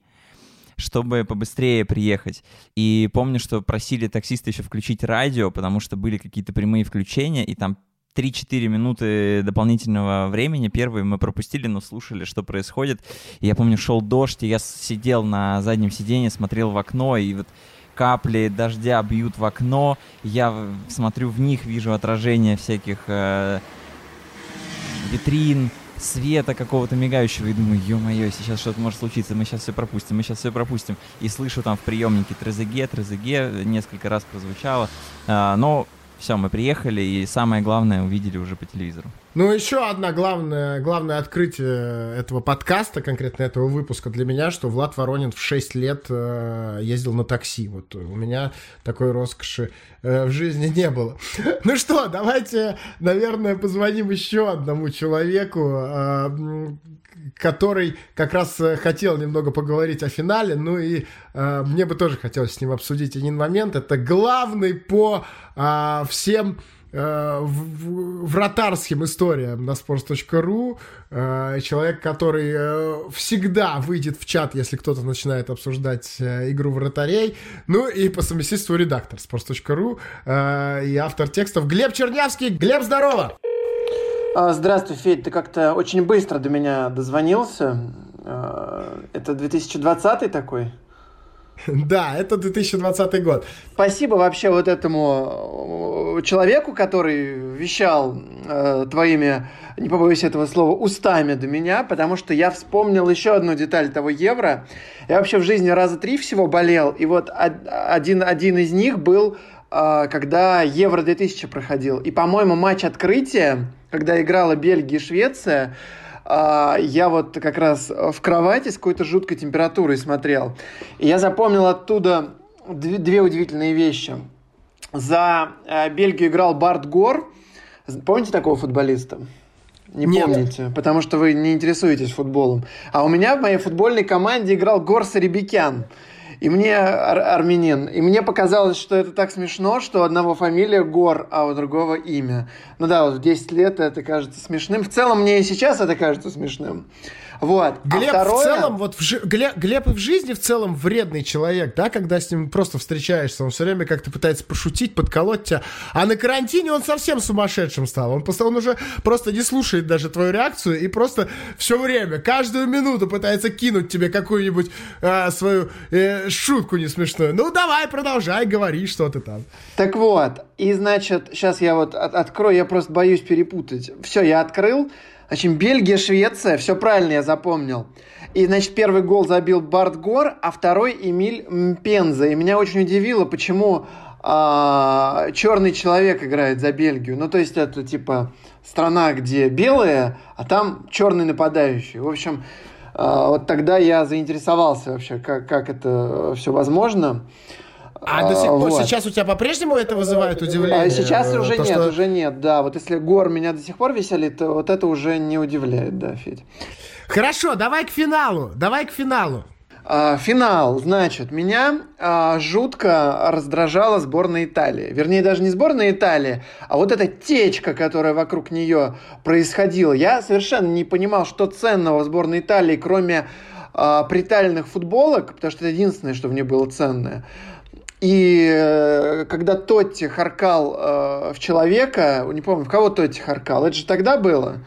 чтобы побыстрее приехать. И помню, что просили таксиста еще включить радио, потому что были какие-то прямые включения, и там 3-4 минуты дополнительного времени. Первые мы пропустили, но слушали, что происходит. Я помню, шел дождь, и я сидел на заднем сиденье, смотрел в окно, и вот капли дождя бьют в окно. Я смотрю в них, вижу отражение всяких э, витрин, света какого-то мигающего и думаю, ё-моё, сейчас что-то может случиться, мы сейчас все пропустим, мы сейчас все пропустим. И слышу там в приемнике Трезеге, Трезеге, несколько раз прозвучало. А, но все, мы приехали, и самое главное увидели уже по телевизору. Ну, еще одна главная, главное открытие этого подкаста, конкретно этого выпуска для меня, что Влад Воронин в 6 лет э, ездил на такси. Вот у меня такой роскоши э, в жизни не было. Ну что, давайте, наверное, позвоним еще одному человеку, э, который как раз э, хотел немного поговорить о финале, ну и э, мне бы тоже хотелось с ним обсудить один момент. Это главный по э, всем вратарским историям на sports.ru. Э, человек, который э, всегда выйдет в чат, если кто-то начинает обсуждать э, игру вратарей. Ну и по совместительству редактор sports.ru э, и автор текстов Глеб Чернявский. Глеб, здорово! А, здравствуй, Федь, ты как-то очень быстро до меня дозвонился. Это 2020 такой? Да, это 2020 год. Спасибо вообще вот этому э, человеку, который вещал э, твоими, не побоюсь этого слова, устами до меня, потому что я вспомнил еще одну деталь того евро. Я вообще в жизни раза три всего болел, и вот один, один из них был, э, когда Евро 2000 проходил. И, по-моему, матч открытия, когда играла Бельгия и Швеция, а, я вот как раз в кровати с какой-то жуткой температурой смотрел. И я запомнил оттуда две, две удивительные вещи. За э, Бельгию играл Барт Гор. Помните такого футболиста? Не Нет. помните, потому что вы не интересуетесь футболом. А у меня в моей футбольной команде играл Гор Сарибикян и мне ар армянин, и мне показалось, что это так смешно, что одного фамилия Гор, а у другого имя. Ну да, вот в 10 лет это кажется смешным. В целом мне и сейчас это кажется смешным. Вот. А Глеб а второе... в целом, вот в жи... Глеб, Глеб и в жизни в целом вредный человек, да, когда с ним просто встречаешься, он все время как-то пытается пошутить, подколоть тебя, а на карантине он совсем сумасшедшим стал, он, просто, он уже просто не слушает даже твою реакцию и просто все время, каждую минуту пытается кинуть тебе какую-нибудь э, свою э, шутку не смешную. Ну давай, продолжай, говори, что ты там. Так вот, и значит, сейчас я вот от открою, я просто боюсь перепутать. Все, я открыл, Значит, Бельгия, Швеция, все правильно я запомнил. И, значит, первый гол забил Барт Гор, а второй Эмиль Мпенза. И меня очень удивило, почему а, черный человек играет за Бельгию. Ну, то есть это типа страна, где белые, а там черный нападающий. В общем, а, вот тогда я заинтересовался вообще, как, как это все возможно. А до сих пор вот. сейчас у тебя по-прежнему это вызывает удивление? А сейчас уже то, нет, что... уже нет, да. Вот если гор меня до сих пор веселит, то вот это уже не удивляет, да, Федь. Хорошо, давай к финалу, давай к финалу. А, финал, значит, меня а, жутко раздражала сборная Италии. Вернее, даже не сборная Италии, а вот эта течка, которая вокруг нее происходила. Я совершенно не понимал, что ценного в сборной Италии, кроме а, притальных футболок, потому что это единственное, что в ней было ценное. И э, когда Тотти харкал э, в человека, не помню, в кого Тотти харкал, это же тогда было.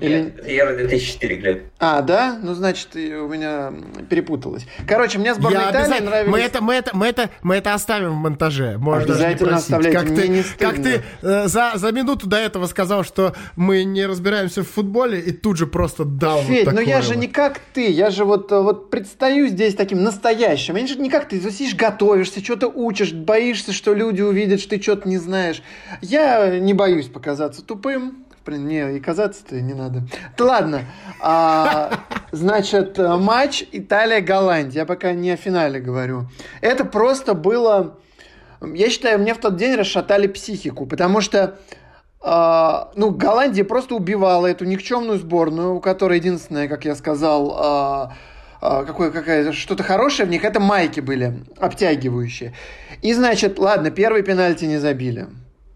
Или... Нет, Евро 2004, Глеб. А, да? Ну, значит, у меня перепуталось. Короче, мне сборная Я Италии нравились... Мы это, мы, это, мы, это, мы это оставим в монтаже. Можно Обязательно оставляйте, как мне ты, не Как ты э, за, за минуту до этого сказал, что мы не разбираемся в футболе, и тут же просто дал Федь, вот ну я же не как ты. Я же вот, вот предстаю здесь таким настоящим. Я же не как ты. Ты сидишь, готовишься, что-то учишь, боишься, что люди увидят, что ты что-то не знаешь. Я не боюсь показаться тупым Блин, не, и казаться-то не надо. Да ладно. А, значит, матч Италия-Голландия. Я пока не о финале говорю. Это просто было... Я считаю, мне в тот день расшатали психику, потому что Uh, ну, Голландия просто убивала эту никчемную сборную, у которой единственное, как я сказал, uh, uh, какое, какая, что-то хорошее в них, это майки были обтягивающие. И, значит, ладно, первый пенальти не забили.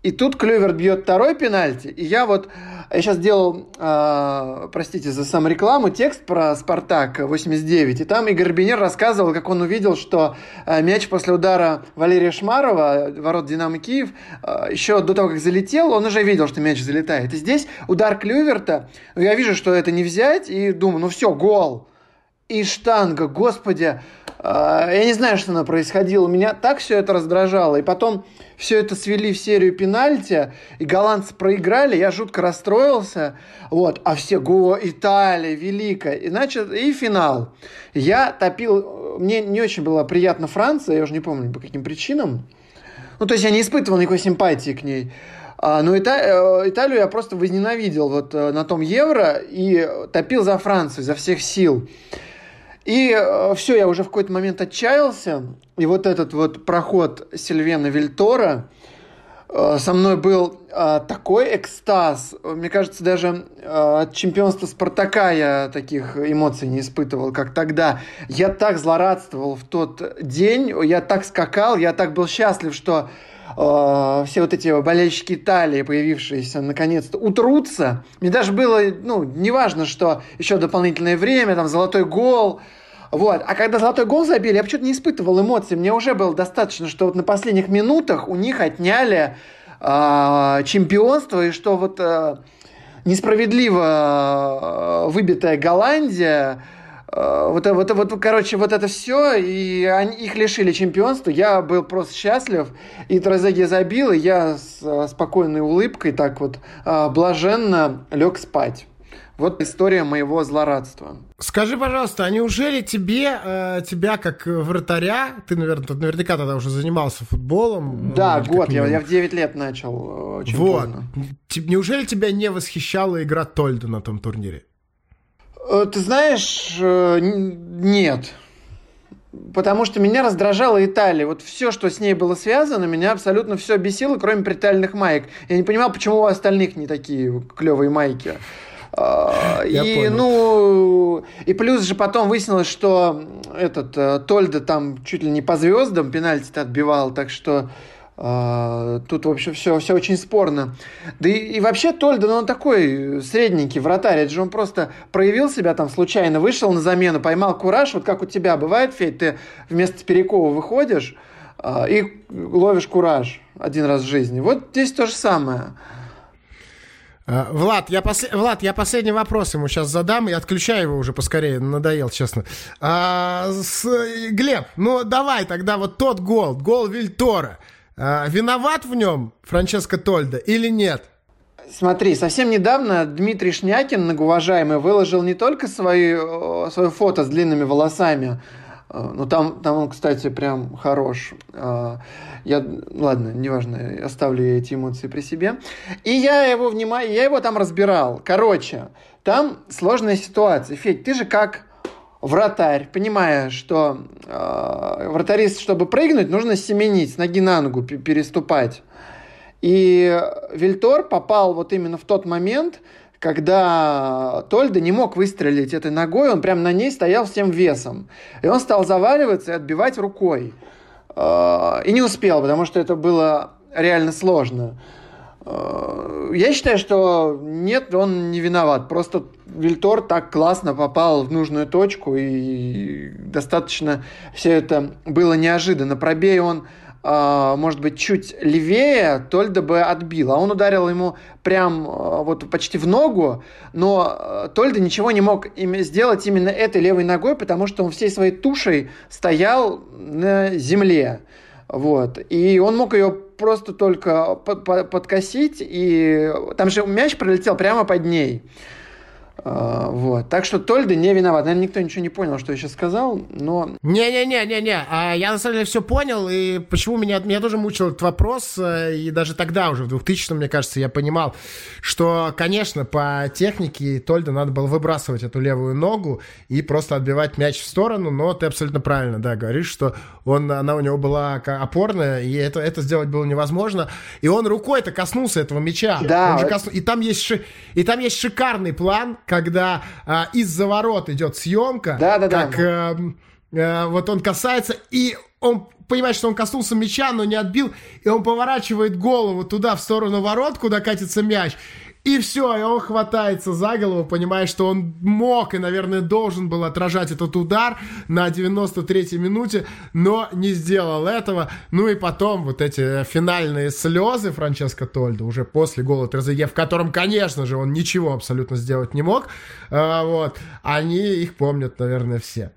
И тут Клюверт бьет второй пенальти, и я вот, я сейчас делал, э, простите за сам рекламу, текст про «Спартак» 89, и там Игорь Бенер рассказывал, как он увидел, что э, мяч после удара Валерия Шмарова, ворот «Динамо Киев», э, еще до того, как залетел, он уже видел, что мяч залетает. И здесь удар Клюверта, я вижу, что это не взять, и думаю, ну все, гол. И штанга, господи, а, я не знаю, что она происходило. Меня так все это раздражало. И потом все это свели в серию пенальти, и голландцы проиграли, я жутко расстроился. Вот, а все, го, Италия, великая. И, значит, и финал. Я топил, мне не очень была приятна Франция, я уже не помню по каким причинам. Ну, то есть я не испытывал никакой симпатии к ней. А, но Ита... Э, Италию я просто возненавидел вот э, на том Евро и топил за Францию, за всех сил. И э, все, я уже в какой-то момент отчаялся. И вот этот вот проход Сильвена Вильтора э, со мной был э, такой экстаз. Мне кажется, даже от чемпионства Спартака я таких эмоций не испытывал, как тогда. Я так злорадствовал в тот день, я так скакал, я так был счастлив, что э, все вот эти болельщики Италии, появившиеся наконец-то, утрутся. Мне даже было, ну, неважно, что еще дополнительное время, там, золотой гол, вот. А когда золотой гол забили, я почему-то не испытывал эмоций. Мне уже было достаточно, что вот на последних минутах у них отняли э, чемпионство, и что вот э, несправедливо э, выбитая Голландия вот, вот, вот, короче, вот это все, и они, их лишили чемпионства. Я был просто счастлив, и Трезеги забил, и я с э, спокойной улыбкой так вот э, блаженно лег спать. Вот история моего злорадства. Скажи, пожалуйста, а неужели тебе, э, тебя как вратаря, ты, наверное, наверняка тогда уже занимался футболом? Да, ну, год, я, я в 9 лет начал очень вот. поздно. Неужели тебя не восхищала игра Тольда на том турнире? Э, ты знаешь, э, нет. Потому что меня раздражала Италия. Вот все, что с ней было связано, меня абсолютно все бесило, кроме притальных маек. Я не понимал, почему у остальных не такие клевые майки. А, Я и, понял. ну, и плюс же потом выяснилось, что этот э, Тольда там чуть ли не по звездам пенальти отбивал, так что тут, в общем, все, все очень спорно. Да и, и вообще Тольда, ну, он такой средненький вратарь. Это же он просто проявил себя там случайно, вышел на замену, поймал кураж. Вот как у тебя бывает, Федь, ты вместо Перекова выходишь э, и ловишь кураж один раз в жизни. Вот здесь то же самое. А, Влад, я, пос... Влад, я последний вопрос ему сейчас задам и отключаю его уже поскорее, надоел, честно. А, с... Глеб, ну давай тогда вот тот гол, гол Вильтора. А, виноват в нем Франческо Тольда или нет? Смотри, совсем недавно Дмитрий Шнякин, многоуважаемый, выложил не только свои, свое фото с длинными волосами, ну там, там он, кстати, прям хорош. А, я, ладно, неважно, оставлю я эти эмоции при себе. И я его внимаю, я его там разбирал. Короче, там сложная ситуация. Федь, ты же как вратарь, понимая, что э, вратарист, чтобы прыгнуть, нужно семенить, с ноги на ногу переступать. И Вильтор попал вот именно в тот момент, когда Тольда не мог выстрелить этой ногой, он прям на ней стоял всем весом. И он стал заваливаться и отбивать рукой. Э, и не успел, потому что это было реально сложно. Я считаю, что нет, он не виноват. Просто Вильтор так классно попал в нужную точку, и достаточно все это было неожиданно. Пробей он, э, может быть, чуть левее, Тольда бы отбил. А он ударил ему прям э, вот почти в ногу, но Тольда ничего не мог сделать именно этой левой ногой, потому что он всей своей тушей стоял на земле. Вот. И он мог ее просто только подкосить, и там же мяч пролетел прямо под ней. А, вот. Так что Тольда не виноват. Наверное, никто ничего не понял, что я сейчас сказал, но... Не-не-не-не-не. А я на самом деле все понял, и почему меня, меня тоже мучил этот вопрос, э, и даже тогда уже, в 2000 мне кажется, я понимал, что, конечно, по технике Тольда надо было выбрасывать эту левую ногу и просто отбивать мяч в сторону, но ты абсолютно правильно, да, говоришь, что он, она у него была опорная, и это, это сделать было невозможно, и он рукой-то коснулся этого мяча. Да. Косну... И, там есть ши... и там есть шикарный план, когда а, из-за ворот идет съемка, да, да, как да. Э, э, вот он касается, и он понимает, что он коснулся мяча, но не отбил, и он поворачивает голову туда, в сторону ворот, куда катится мяч, и все, и он хватается за голову, понимая, что он мог и, наверное, должен был отражать этот удар на 93-й минуте, но не сделал этого. Ну и потом вот эти финальные слезы Франческо Тольда уже после гола Трезеге, в котором, конечно же, он ничего абсолютно сделать не мог, а, вот, они их помнят, наверное, все.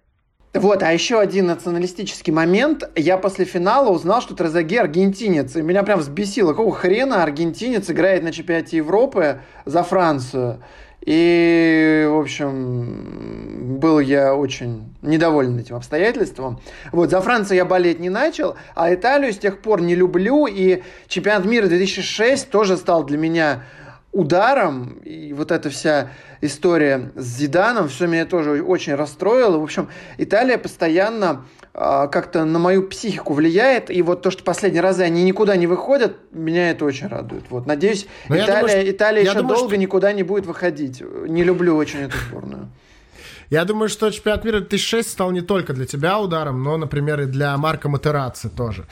Вот, а еще один националистический момент. Я после финала узнал, что Трезаге аргентинец. И меня прям взбесило. Какого хрена аргентинец играет на чемпионате Европы за Францию? И, в общем, был я очень недоволен этим обстоятельством. Вот, за Францию я болеть не начал, а Италию с тех пор не люблю. И чемпионат мира 2006 тоже стал для меня ударом, и вот эта вся история с Зиданом, все меня тоже очень расстроило. В общем, Италия постоянно э, как-то на мою психику влияет, и вот то, что последние разы они никуда не выходят, меня это очень радует. Вот, надеюсь, Италия, думаю, что... Италия еще думаю, долго что... никуда не будет выходить. Не люблю очень эту сборную. Я думаю, что чемпионат мира 2006 стал не только для тебя ударом, но, например, и для Марка Матераци тоже.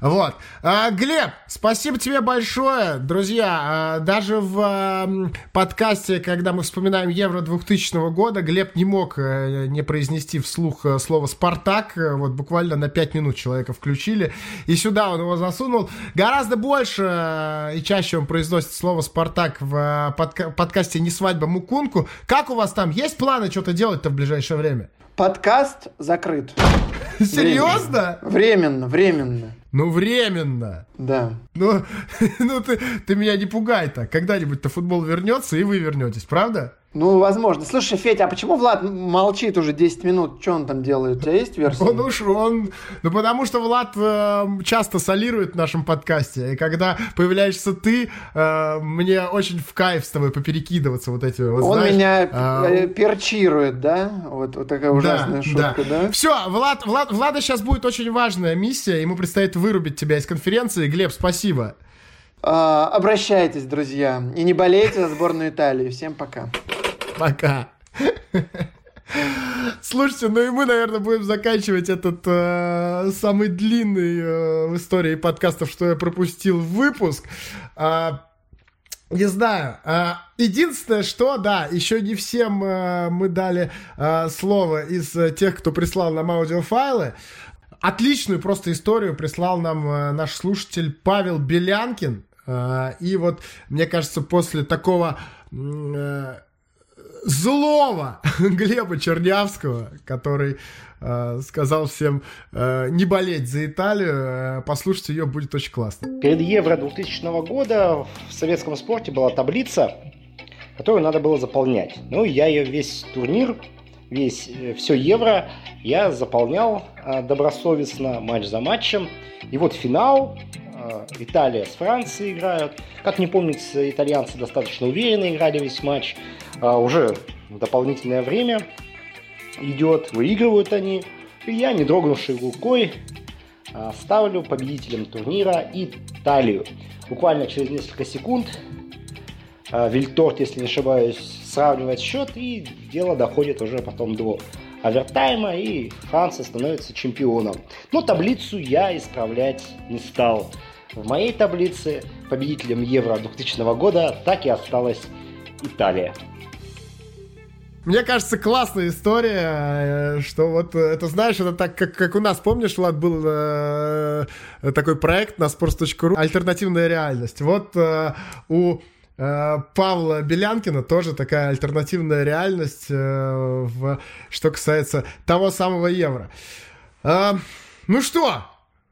Вот. А, Глеб, спасибо тебе большое. Друзья, а, даже в а, подкасте, когда мы вспоминаем Евро 2000 года, Глеб не мог а, не произнести вслух а, слово «Спартак». Вот буквально на 5 минут человека включили, и сюда он его засунул. Гораздо больше и чаще он произносит слово «Спартак» в подка- подкасте «Не свадьба Мукунку». Как у вас там? Есть планы что-то делать-то в ближайшее время? Подкаст закрыт. Серьезно? Временно, временно. Ну, временно. Да. Ну, ну ты, ты меня не пугай так. Когда-нибудь-то футбол вернется, и вы вернетесь, правда? Ну, возможно. Слушай, Федя, а почему Влад молчит уже 10 минут? Что он там делает? У тебя есть версия? Он уж он... Ну, потому что Влад э, часто солирует в нашем подкасте. И когда появляешься ты, э, мне очень в кайф с тобой поперекидываться вот эти вот, Он знаешь, меня э, э, перчирует, да? Вот, вот такая ужасная да, шутка, да? Все, Влад, Влад, Влада сейчас будет очень важная миссия. Ему предстоит вырубить тебя из конференции. Глеб, спасибо. А, обращайтесь, друзья. И не болейте за сборную Италии. Всем пока. Пока. Слушайте, ну и мы, наверное, будем заканчивать этот э, самый длинный э, в истории подкастов, что я пропустил выпуск. А, не знаю. А, единственное, что, да, еще не всем а, мы дали а, слово из а, тех, кто прислал нам аудиофайлы. Отличную просто историю прислал нам а, наш слушатель Павел Белянкин. А, и вот, мне кажется, после такого... А, злого Глеба Чернявского, который э, сказал всем э, не болеть за Италию. Э, послушать ее будет очень классно. Перед Евро 2000 года в советском спорте была таблица, которую надо было заполнять. Ну, я ее весь турнир, весь, все Евро я заполнял добросовестно, матч за матчем. И вот финал, Италия с Францией играют. Как не помнится, итальянцы достаточно уверенно играли весь матч. А уже дополнительное время идет, выигрывают они. И я, не дрогнувшей рукой, ставлю победителем турнира Италию. Буквально через несколько секунд Вильторт, если не ошибаюсь, сравнивает счет, и дело доходит уже потом до овертайма, и Франция становится чемпионом. Но таблицу я исправлять не стал. В моей таблице победителем Евро 2000 года так и осталась Италия. Мне кажется, классная история, э, что вот это, знаешь, это так, как, как у нас, помнишь, Влад, был э, такой проект на sports.ru «Альтернативная реальность». Вот э, у э, Павла Белянкина тоже такая альтернативная реальность, э, в, что касается того самого евро. Э, ну что,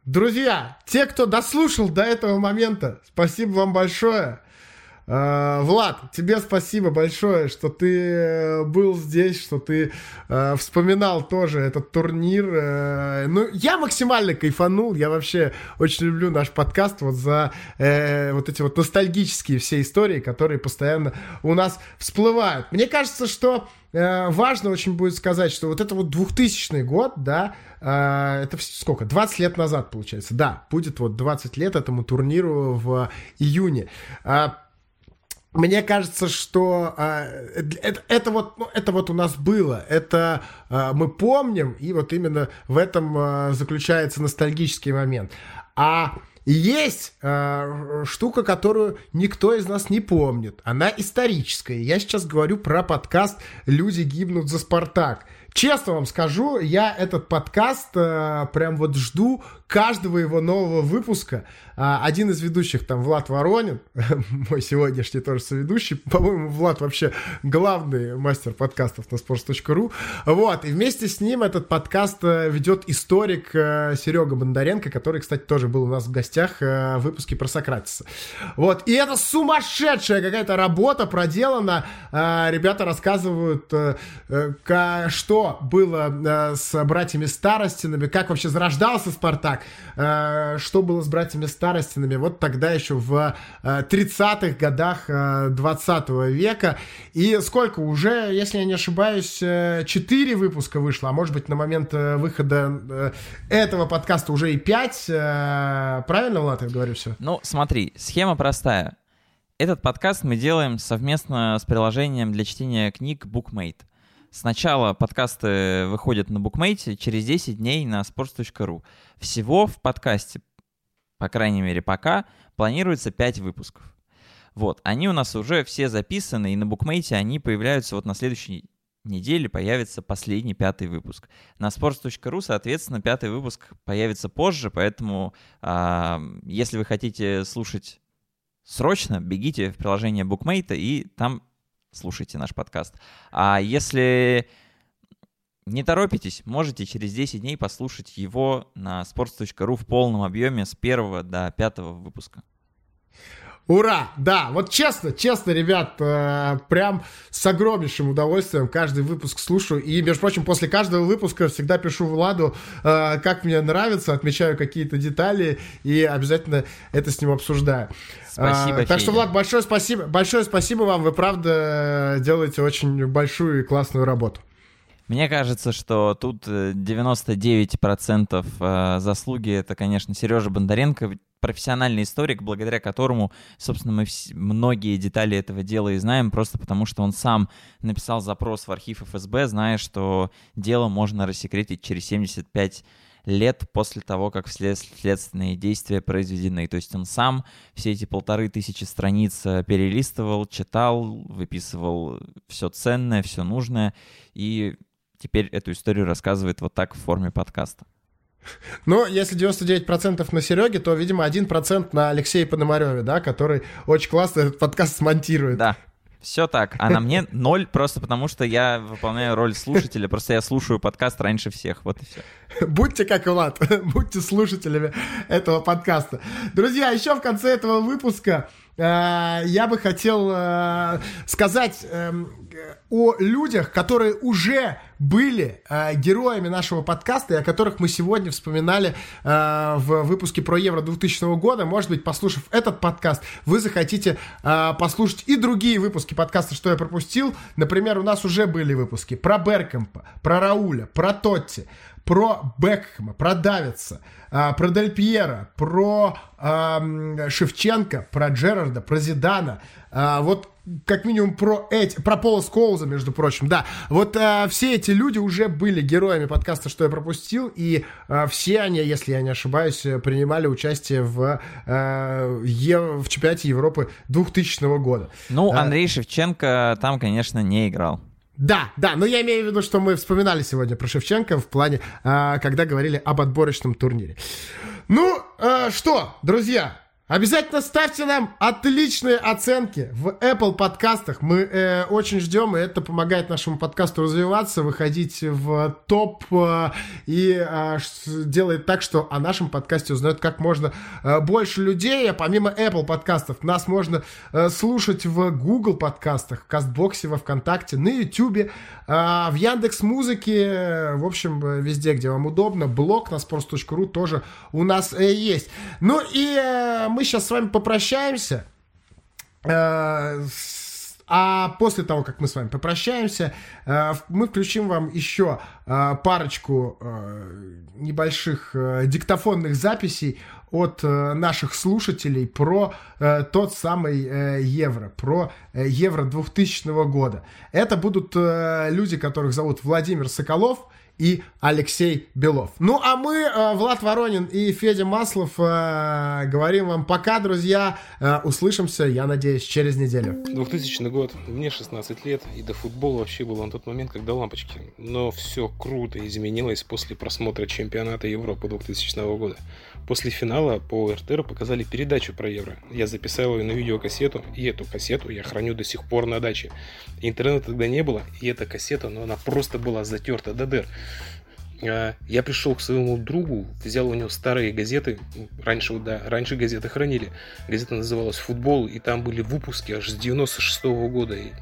друзья, те, кто дослушал до этого момента, спасибо вам большое. Uh, Влад, тебе спасибо большое, что ты э, был здесь, что ты uh, вспоминал тоже этот турнир. Ну, я максимально кайфанул. Я вообще очень люблю наш подкаст вот за вот эти вот ностальгические все истории, которые постоянно у нас всплывают. Мне кажется, что важно очень будет сказать, что вот это вот 2000 год, да, это сколько? 20 лет назад, получается. Да, будет вот 20 лет этому турниру в июне. Мне кажется, что а, это, это вот ну, это вот у нас было, это а, мы помним, и вот именно в этом а, заключается ностальгический момент. А есть э, штука, которую никто из нас не помнит. Она историческая. Я сейчас говорю про подкаст «Люди гибнут за Спартак». Честно вам скажу, я этот подкаст э, прям вот жду каждого его нового выпуска. Э, один из ведущих там Влад Воронин, мой сегодняшний тоже соведущий, по-моему, Влад вообще главный мастер подкастов на sports.ru. Вот, и вместе с ним этот подкаст э, ведет историк э, Серега Бондаренко, который, кстати, тоже был у нас в гостях э, в выпуске про Сократиса. Вот, и это сумасшедшая какая-то работа проделана. Ребята рассказывают, что было с братьями Старостинами, как вообще зарождался Спартак, э, что было с братьями Старостинами, вот тогда еще в э, 30-х годах э, 20 века. И сколько уже, если я не ошибаюсь, 4 э, выпуска вышло, а может быть на момент э, выхода э, этого подкаста уже и 5. Э, правильно, Влад, я говорю все? Ну, смотри, схема простая. Этот подкаст мы делаем совместно с приложением для чтения книг BookMate. Сначала подкасты выходят на букмейте, через 10 дней на sports.ru. Всего в подкасте, по крайней мере пока, планируется 5 выпусков. Вот, они у нас уже все записаны, и на букмейте они появляются вот на следующей неделе появится последний пятый выпуск. На sports.ru, соответственно, пятый выпуск появится позже, поэтому э, если вы хотите слушать срочно, бегите в приложение Bookmate и там слушайте наш подкаст. А если не торопитесь, можете через 10 дней послушать его на sports.ru в полном объеме с первого до пятого выпуска. Ура! Да, вот честно, честно, ребят, э, прям с огромнейшим удовольствием каждый выпуск слушаю. И, между прочим, после каждого выпуска всегда пишу Владу, э, как мне нравится, отмечаю какие-то детали и обязательно это с ним обсуждаю. Спасибо, а, Так что, Влад, большое спасибо, большое спасибо вам. Вы, правда, делаете очень большую и классную работу. Мне кажется, что тут 99% э, заслуги это, конечно, Сережа Бондаренко, профессиональный историк, благодаря которому, собственно, мы многие детали этого дела и знаем, просто потому что он сам написал запрос в архив ФСБ, зная, что дело можно рассекретить через 75 лет после того, как след следственные действия произведены. То есть он сам все эти полторы тысячи страниц э, перелистывал, читал, выписывал все ценное, все нужное, и теперь эту историю рассказывает вот так в форме подкаста. Но если 99% на Сереге, то, видимо, 1% на Алексее Пономареве, да, который очень классно этот подкаст смонтирует. Да, все так. А на мне ноль, просто потому что я выполняю роль слушателя. Просто я слушаю подкаст раньше всех. Вот и все. Будьте как Влад, будьте слушателями этого подкаста. Друзья, еще в конце этого выпуска Э, я бы хотел э, сказать эм, о людях, которые уже были э, героями нашего подкаста, и о которых мы сегодня вспоминали в выпуске про Евро 2000 года. Может быть, послушав этот подкаст, вы захотите послушать и другие выпуски подкаста, что я пропустил. Например, у нас уже были выпуски про Беркомпа, про Рауля, про Тотти, про Бекхэма, про Давица, а, про Дель Пьера, про э, Шевченко, про Джерарда, про Зидана, э, вот как минимум про эти, про Пола Скоуза, между прочим, да. Вот э, все эти люди уже были героями подкаста, что я пропустил, и э, все они, если я не ошибаюсь, принимали участие в, э, е, в чемпионате Европы 2000 года. Ну, Андрей Шевченко там, конечно, не играл. Да, да, но я имею в виду, что мы вспоминали сегодня про Шевченко в плане, э, когда говорили об отборочном турнире. Ну, э, что, друзья, Обязательно ставьте нам отличные оценки в Apple подкастах. Мы э, очень ждем, и это помогает нашему подкасту развиваться, выходить в топ э, и э, делает так, что о нашем подкасте узнают как можно э, больше людей. А помимо Apple подкастов, нас можно э, слушать в Google подкастах, в Кастбоксе, во Вконтакте, на YouTube, э, в Яндекс Музыке, в общем, везде, где вам удобно. Блог на sports.ru тоже у нас э, есть. Ну и э, мы сейчас с вами попрощаемся. Э, а после того, как мы с вами попрощаемся, э, мы включим вам еще э, парочку небольших диктофонных записей от наших слушателей про тот самый евро, про евро 2000 года. Это будут люди, которых зовут Владимир Соколов – и Алексей Белов. Ну, а мы, э, Влад Воронин и Федя Маслов, э, говорим вам пока, друзья. Э, услышимся, я надеюсь, через неделю. 2000 год, мне 16 лет, и до футбола вообще было на тот момент, когда лампочки. Но все круто изменилось после просмотра чемпионата Европы 2000 года. После финала по РТР показали передачу про Евро. Я записал ее на видеокассету, и эту кассету я храню до сих пор на даче. Интернета тогда не было, и эта кассета, но она просто была затерта до дыр. А, я пришел к своему другу, взял у него старые газеты, раньше, да, раньше газеты хранили, газета называлась «Футбол», и там были выпуски аж с 96 -го года, и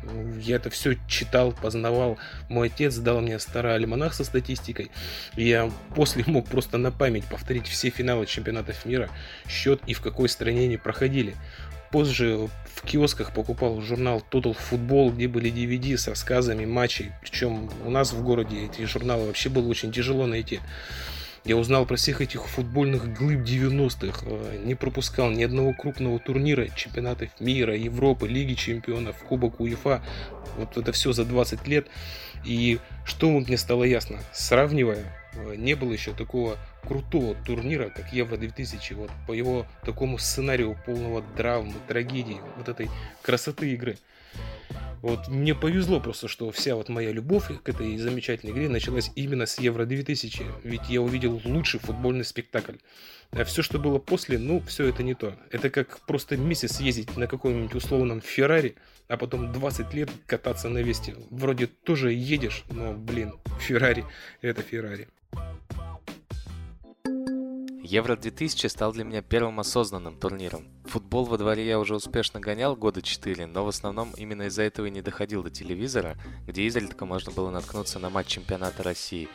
я это все читал, познавал, мой отец дал мне старый альманах со статистикой, и я после мог просто на память повторить все финалы чемпионатов мира, счет и в какой стране они проходили. Позже в киосках покупал журнал Total Football, где были DVD с рассказами матчей. Причем у нас в городе эти журналы вообще было очень тяжело найти. Я узнал про всех этих футбольных глыб 90-х. Не пропускал ни одного крупного турнира, чемпионатов мира, Европы, Лиги чемпионов, Кубок УЕФА. Вот это все за 20 лет. И что мне стало ясно? Сравнивая, не было еще такого крутого турнира, как Евро 2000, вот по его такому сценарию полного драмы, трагедии, вот этой красоты игры. Вот мне повезло просто, что вся вот моя любовь к этой замечательной игре началась именно с Евро 2000, ведь я увидел лучший футбольный спектакль. А все, что было после, ну, все это не то. Это как просто месяц ездить на каком-нибудь условном Феррари, а потом 20 лет кататься на Весте. Вроде тоже едешь, но, блин, Феррари — это Феррари. Евро 2000 стал для меня первым осознанным турниром. Футбол во дворе я уже успешно гонял года 4, но в основном именно из-за этого и не доходил до телевизора, где изредка можно было наткнуться на матч чемпионата России.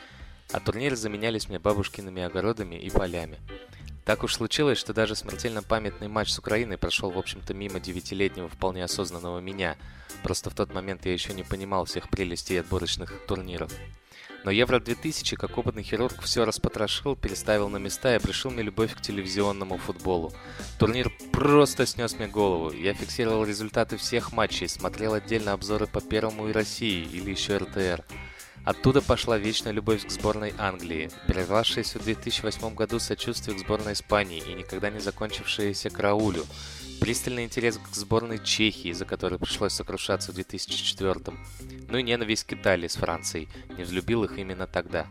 А турниры заменялись мне бабушкиными огородами и полями. Так уж случилось, что даже смертельно памятный матч с Украиной прошел, в общем-то, мимо девятилетнего вполне осознанного меня. Просто в тот момент я еще не понимал всех прелестей отборочных турниров. Но Евро 2000, как опытный хирург, все распотрошил, переставил на места и пришел мне любовь к телевизионному футболу. Турнир просто снес мне голову. Я фиксировал результаты всех матчей, смотрел отдельно обзоры по Первому и России или еще РТР. Оттуда пошла вечная любовь к сборной Англии, прервавшаяся в 2008 году сочувствие к сборной Испании и никогда не закончившаяся к Раулю. Пристальный интерес к сборной Чехии, за которой пришлось сокрушаться в 2004 ну и ненависть к Италии с Францией, не взлюбил их именно тогда.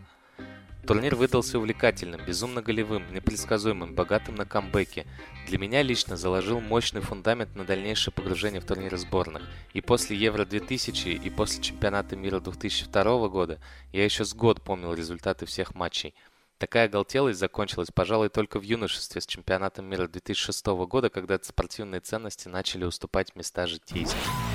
Турнир выдался увлекательным, безумно голевым, непредсказуемым, богатым на камбэки. Для меня лично заложил мощный фундамент на дальнейшее погружение в турниры сборных. И после Евро 2000, и после Чемпионата мира 2002 года я еще с год помнил результаты всех матчей – Такая оголтелость закончилась, пожалуй, только в юношестве с чемпионатом мира 2006 года, когда спортивные ценности начали уступать места житейским.